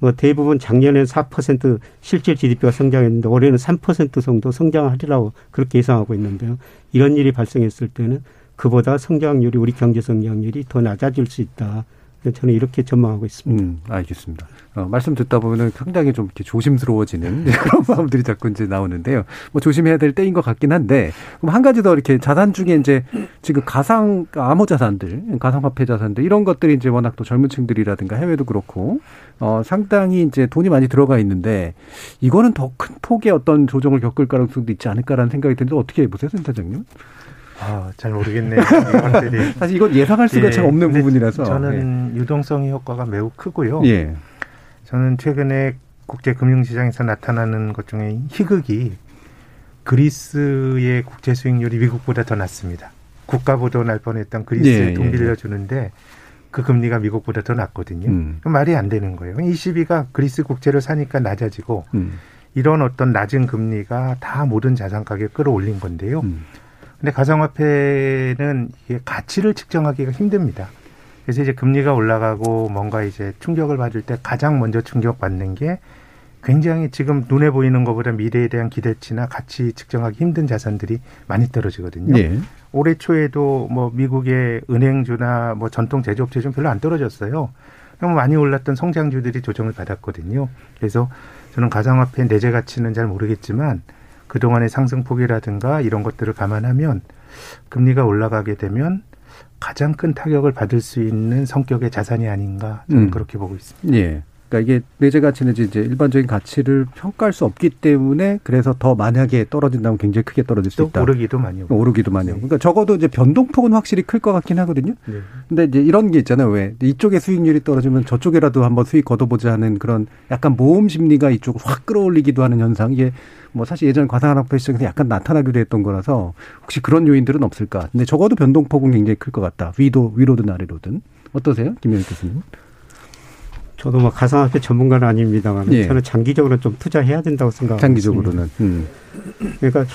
뭐 대부분 작년에 4% 실질 GDP가 성장했는데 올해는 3% 정도 성장하리라고 그렇게 예상하고 있는데요. 이런 일이 발생했을 때는 그보다 성장률이 우리 경제 성장률이 더 낮아질 수 있다. 저는 이렇게 전망하고 있습니다. 음, 알겠습니다. 어, 말씀 듣다 보면은 상당히 좀 이렇게 조심스러워지는 <laughs> 그런 마음들이 자꾸 이제 나오는데요. 뭐 조심해야 될 때인 것 같긴 한데, 그럼 한 가지 더 이렇게 자산 중에 이제 지금 가상, 암호 자산들, 가상화폐 자산들, 이런 것들이 이제 워낙 또 젊은 층들이라든가 해외도 그렇고, 어, 상당히 이제 돈이 많이 들어가 있는데, 이거는 더 큰 폭의 어떤 조정을 겪을 가능성도 있지 않을까라는 생각이 드는데, 어떻게 보세요, 센터장님? 아, 잘 모르겠네요. <laughs> 사실 이건 예상할 수가 예, 참 없는 부분이라서. 저는 유동성의 효과가 매우 크고요. 예. 저는 최근에 국제 금융시장에서 나타나는 것 중에 희극이 그리스의 국제 수익률이 미국보다 더 낮습니다. 국가 보도 날 뻔했던 그리스에 예, 돈 예, 빌려주는데 그 금리가 미국보다 더 낮거든요. 음. 말이 안 되는 거예요. 22가 그리스 국채를 사니까 낮아지고 음. 이런 어떤 낮은 금리가 다 모든 자산 가격 끌어올린 건데요. 음. 근데 가상화폐는 이게 가치를 측정하기가 힘듭니다. 그래서 이제 금리가 올라가고 뭔가 이제 충격을 받을 때 가장 먼저 충격받는 게 굉장히 지금 눈에 보이는 것보다 미래에 대한 기대치나 가치 측정하기 힘든 자산들이 많이 떨어지거든요. 예. 올해 초에도 뭐 미국의 은행주나 뭐 전통 제조업체 좀 별로 안 떨어졌어요. 그럼 많이 올랐던 성장주들이 조정을 받았거든요. 그래서 저는 가상화폐 내재 가치는 잘 모르겠지만 그동안의 상승폭이라든가 이런 것들을 감안하면 금리가 올라가게 되면 가장 큰 타격을 받을 수 있는 성격의 자산이 아닌가 저는 음. 그렇게 보고 있습니다. 예. 그러니까 이게 내재 가치는 이제 일반적인 가치를 평가할 수 없기 때문에 그래서 더 만약에 떨어진다면 굉장히 크게 떨어질 수또 있다. 오르기도 많이 오고. 오르기도 많이 오고. 그러니까 적어도 이제 변동폭은 확실히 클 것 같긴 하거든요. 네. 근데 이제 이런 게 있잖아요. 왜 이쪽에 수익률이 떨어지면 저쪽에라도 한번 수익 걷어보자 하는 그런 약간 모험 심리가 이쪽을 확 끌어올리기도 하는 현상. 이게 뭐 사실 예전 과상환학폐 시장에서 약간 나타나기도 했던 거라서 혹시 그런 요인들은 없을까. 근데 적어도 변동폭은 굉장히 클 것 같다. 위도 위로든 아래로든 어떠세요, 김현욱 교수님? 저도 뭐 가상화폐 전문가는 아닙니다만 예. 저는 장기적으로 좀 투자해야 된다고 생각합니다. 장기적으로는. 음. 그러니까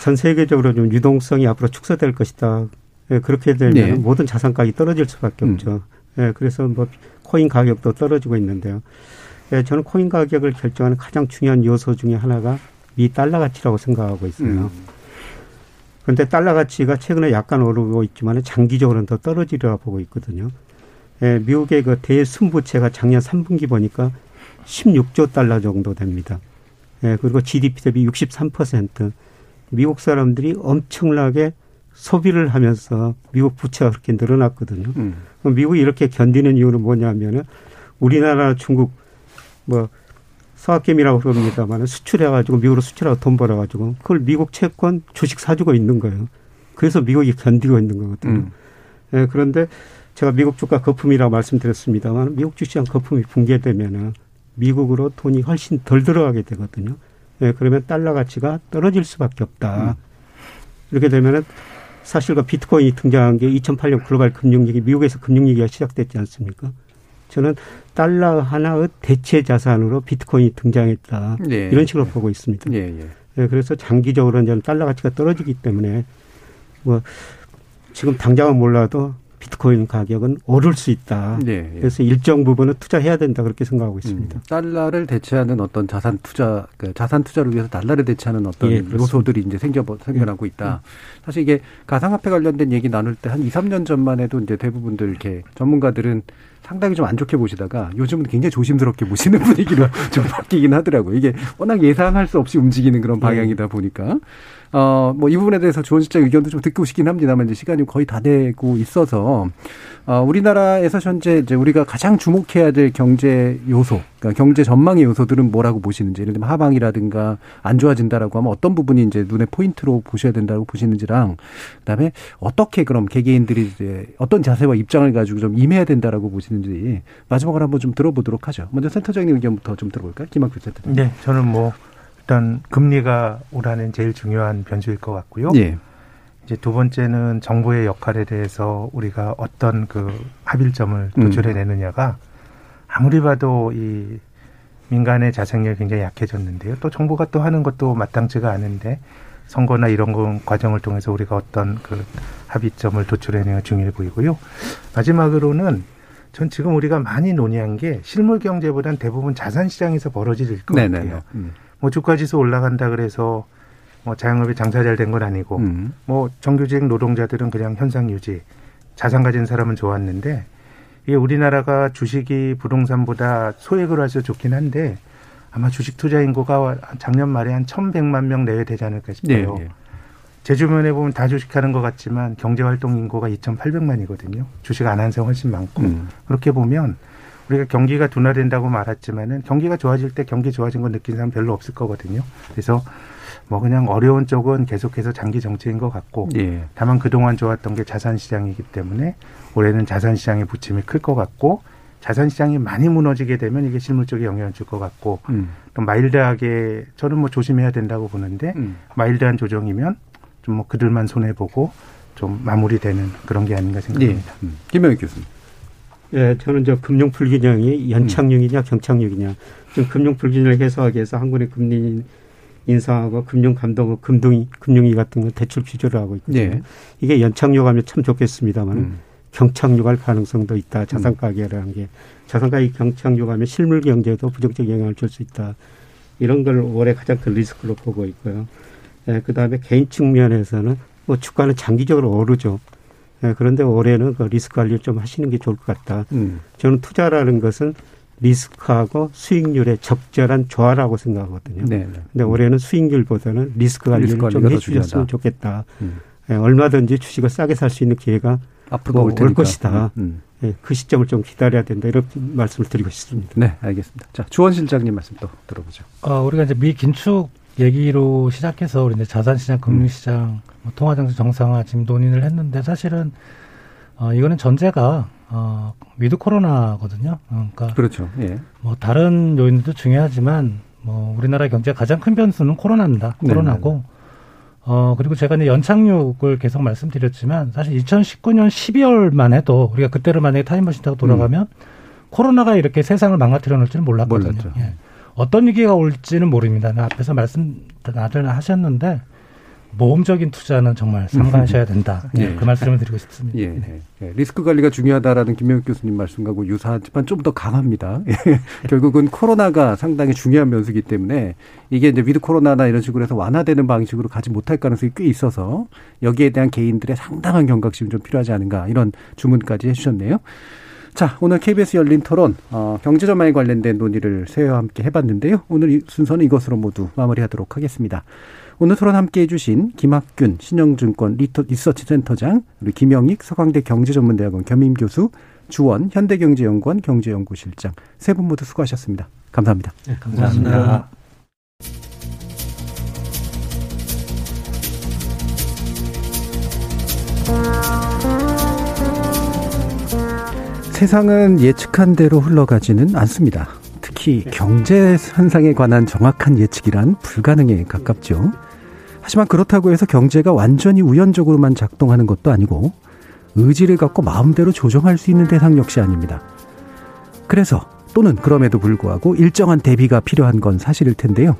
전 세계적으로 좀 유동성이 앞으로 축소될 것이다. 예, 그렇게 되면 네. 모든 자산 가격이 떨어질 수밖에 음. 없죠. 예, 그래서 뭐 코인 가격도 떨어지고 있는데요. 예, 저는 코인 가격을 결정하는 가장 중요한 요소 중에 하나가 미 달러 가치라고 생각하고 있어요. 음. 그런데 달러 가치가 최근에 약간 오르고 있지만 장기적으로는 더 떨어지리라 보고 있거든요. 예, 미국의 그 대순부채가 작년 3분기 보니까 16조 달러 정도 됩니다. 예, 그리고 GDP 대비 63%. 미국 사람들이 엄청나게 소비를 하면서 미국 부채가 그렇게 늘어났거든요. 음. 미국이 이렇게 견디는 이유는 뭐냐면은 우리나라, 중국, 뭐 서학개미라고 그럽니다만 수출해가지고 미국으로 수출하고 돈 벌어가지고 그걸 미국 채권 주식 사주고 있는 거예요. 그래서 미국이 견디고 있는 거거든요. 음. 예, 그런데 제가 미국 주가 거품이라고 말씀드렸습니다만 미국 주시장 거품이 붕괴되면은 미국으로 돈이 훨씬 덜 들어가게 되거든요. 예, 그러면 달러 가치가 떨어질 수밖에 없다. 이렇게 되면은 사실과 비트코인이 등장한 게 2008년 글로벌 금융위기, 미국에서 금융위기가 시작됐지 않습니까? 저는 달러 하나의 대체 자산으로 비트코인이 등장했다. 예. 이런 식으로 보고 있습니다. 예, 예. 예, 그래서 장기적으로는 저는 달러 가치가 떨어지기 때문에 뭐 지금 당장은 몰라도 비트코인 가격은 오를 수 있다. 예, 예. 그래서 일정 부분은 투자해야 된다 그렇게 생각하고 있습니다. 음, 달러를 대체하는 어떤 자산 투자, 그 자산 투자를 위해서 달러를 대체하는 어떤 예. 요소들이 이제 생겨 생겨나고 있다. 사실 이게 가상화폐 관련된 얘기 나눌 때 한 2, 3년 전만 해도 이제 대부분들 이렇게 전문가들은 상당히 좀 안 좋게 보시다가 요즘은 굉장히 조심스럽게 보시는 <laughs> 분위기로 좀 바뀌긴 하더라고요. 이게 워낙 예상할 수 없이 움직이는 그런 방향이다 보니까. 어, 뭐 이 부분에 대해서 조원 실장 의견도 좀 듣고 싶긴 합니다만 이제 시간이 거의 다 되고 있어서 어, 우리나라에서 현재 이제 우리가 가장 주목해야 될 경제 요소, 그러니까 경제 전망의 요소들은 뭐라고 보시는지, 예를 들면 하방이라든가 안 좋아진다라고 하면 어떤 부분이 이제 눈에 포인트로 보셔야 된다고 보시는지랑, 그다음에 어떻게 그럼 개개인들이 이제 어떤 자세와 입장을 가지고 좀 임해야 된다라고 보시는지 마지막으로 한번 좀 들어보도록 하죠. 먼저 센터장님 의견부터 좀 들어볼까요? 김학규 센터장님. 네, 저는 뭐 일단 금리가 올해는 제일 중요한 변수일 것 같고요. 예. 이제 두 번째는 정부의 역할에 대해서 우리가 어떤 그 합일점을 도출해내느냐가 아무리 봐도 이 민간의 자생력이 굉장히 약해졌는데요. 또 정부가 또 하는 것도 마땅치가 않은데 선거나 이런 거 과정을 통해서 우리가 어떤 그 합의점을 도출해내는 게 중요해 보이고요. 마지막으로는 전 지금 우리가 많이 논의한 게 실물 경제보다는 대부분 자산 시장에서 벌어질 것 네네네. 같아요. 음. 뭐 주가지수 올라간다 그래서 뭐 자영업이 장사 잘 된 건 아니고 음. 뭐 정규직 노동자들은 그냥 현상 유지 자산 가진 사람은 좋았는데 이게 우리나라가 주식이 부동산보다 소액으로 해서 좋긴 한데 아마 주식 투자 인구가 작년 말에 한 1,100만 명 내외 되지 않을까 싶어요. 네, 네. 제 주변에 보면 다 주식하는 것 같지만 경제활동 인구가 2,800만이거든요. 주식 안 하는 사람 훨씬 많고 음. 그렇게 보면 우리가 경기가 둔화된다고 말했지만은 경기가 좋아질 때 경기 좋아진 거 느낀 사람 별로 없을 거거든요. 그래서 뭐 그냥 어려운 쪽은 계속해서 장기 정체인 것 같고 예. 다만 그동안 좋았던 게 자산 시장이기 때문에 올해는 자산 시장의 부침이 클 것 같고 자산 시장이 많이 무너지게 되면 이게 실물 쪽에 영향을 줄 것 같고 음. 또 마일드하게 저는 뭐 조심해야 된다고 보는데 음. 마일드한 조정이면 좀 뭐 그들만 손해 보고 좀 마무리되는 그런 게 아닌가 생각합니다. 예. 음. 김명희 교수님. 예, 저는 저 금융 불균형이 연착륙이냐 경착륙이냐. 좀 금융 불균형을 해소하기 위해서 한국의 금리 인상하고 금융 감독 금융이 금융위 같은 거 대출 규제를 하고 있거든요. 예. 이게 연착륙하면 참 좋겠습니다만 음. 경착륙할 가능성도 있다. 자산 가격이라는 게 자산 가격 경착륙하면 실물 경제에도 부정적 영향을 줄 수 있다. 이런 걸 올해 가장 큰 리스크로 보고 있고요. 예, 그다음에 개인 측면에서는 뭐 주가는 장기적으로 오르죠. 예, 그런데 올해는 그 리스크 관리를 좀 하시는 게 좋을 것 같다. 음. 저는 투자라는 것은 리스크하고 수익률의 적절한 조화라고 생각하거든요. 네. 네. 근데 올해는 수익률보다는 리스크 관리를 리스크 좀 해주셨으면 좋겠다. 음. 예, 얼마든지 주식을 싸게 살 수 있는 기회가 앞으로 뭐 올, 것이다. 음. 음. 예, 그 시점을 좀 기다려야 된다. 이런 말씀을 드리고 싶습니다. 네, 알겠습니다. 자, 주원 실장님 말씀 또 들어보죠. 어, 우리가 이제 미 긴축 얘기로 시작해서 우리 이제 자산시장, 금융시장, 뭐 통화정책 정상화 지금 논의를 했는데 사실은 어, 이거는 전제가 어, with 코로나거든요. 어, 그러니까 그렇죠. 예. 뭐 다른 요인도 중요하지만 뭐 우리나라 경제 가장 큰 변수는 코로나입니다. 네, 코로나고 네네. 어 그리고 제가 이제 연착륙을 계속 말씀드렸지만 사실 2019년 12월만 해도 우리가 그때를 만약에 타임머신 타고 돌아가면 음. 코로나가 이렇게 세상을 망가뜨려 놓을 줄은 몰랐거든요. 예. 어떤 위기가 올지는 모릅니다. 앞에서 말씀 다들 하셨는데 모험적인 투자는 정말 삼가하셔야 된다. <laughs> 예. 네, 그 말씀을 드리고 싶습니다. 예. 네. 예. 리스크 관리가 중요하다라는 김명욱 교수님 말씀하고 유사하지만 좀 더 강합니다. <laughs> 예. 결국은 코로나가 상당히 중요한 변수이기 때문에 이게 이제 with 코로나나 이런 식으로 해서 완화되는 방식으로 가지 못할 가능성이 꽤 있어서 여기에 대한 개인들의 상당한 경각심이 좀 필요하지 않은가 이런 주문까지 해주셨네요. 자, 오늘 KBS 열린 토론, 어, 경제 전망에 관련된 논의를 세와 함께 해봤는데요. 오늘 이 순서는 이것으로 모두 마무리하도록 하겠습니다. 오늘 토론 함께 해 주신 김학균 신영증권 리서치 센터장, 그리고 김영익 서강대 경제전문대학원 겸임교수, 주원 현대경제연구원 경제연구실장 세 분 모두 수고하셨습니다. 감사합니다. 네, 감사합니다. 감사합니다. 세상은 예측한 대로 흘러가지는 않습니다. 특히 경제 현상에 관한 정확한 예측이란 불가능에 가깝죠. 하지만 그렇다고 해서 경제가 완전히 우연적으로만 작동하는 것도 아니고 의지를 갖고 마음대로 조정할 수 있는 대상 역시 아닙니다. 그래서 또는 그럼에도 불구하고 일정한 대비가 필요한 건 사실일 텐데요.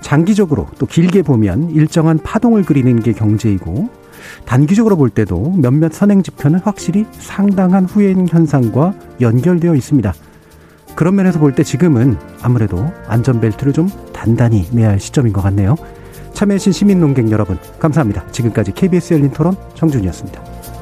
장기적으로 또 길게 보면 일정한 파동을 그리는 게 경제이고 단기적으로 볼 때도 몇몇 선행 지표는 확실히 상당한 후행 현상과 연결되어 있습니다. 그런 면에서 볼 때 지금은 아무래도 안전벨트를 좀 단단히 매야 할 시점인 것 같네요. 참여해주신 시민농객 여러분 감사합니다. 지금까지 KBS 열린 토론 정준이었습니다.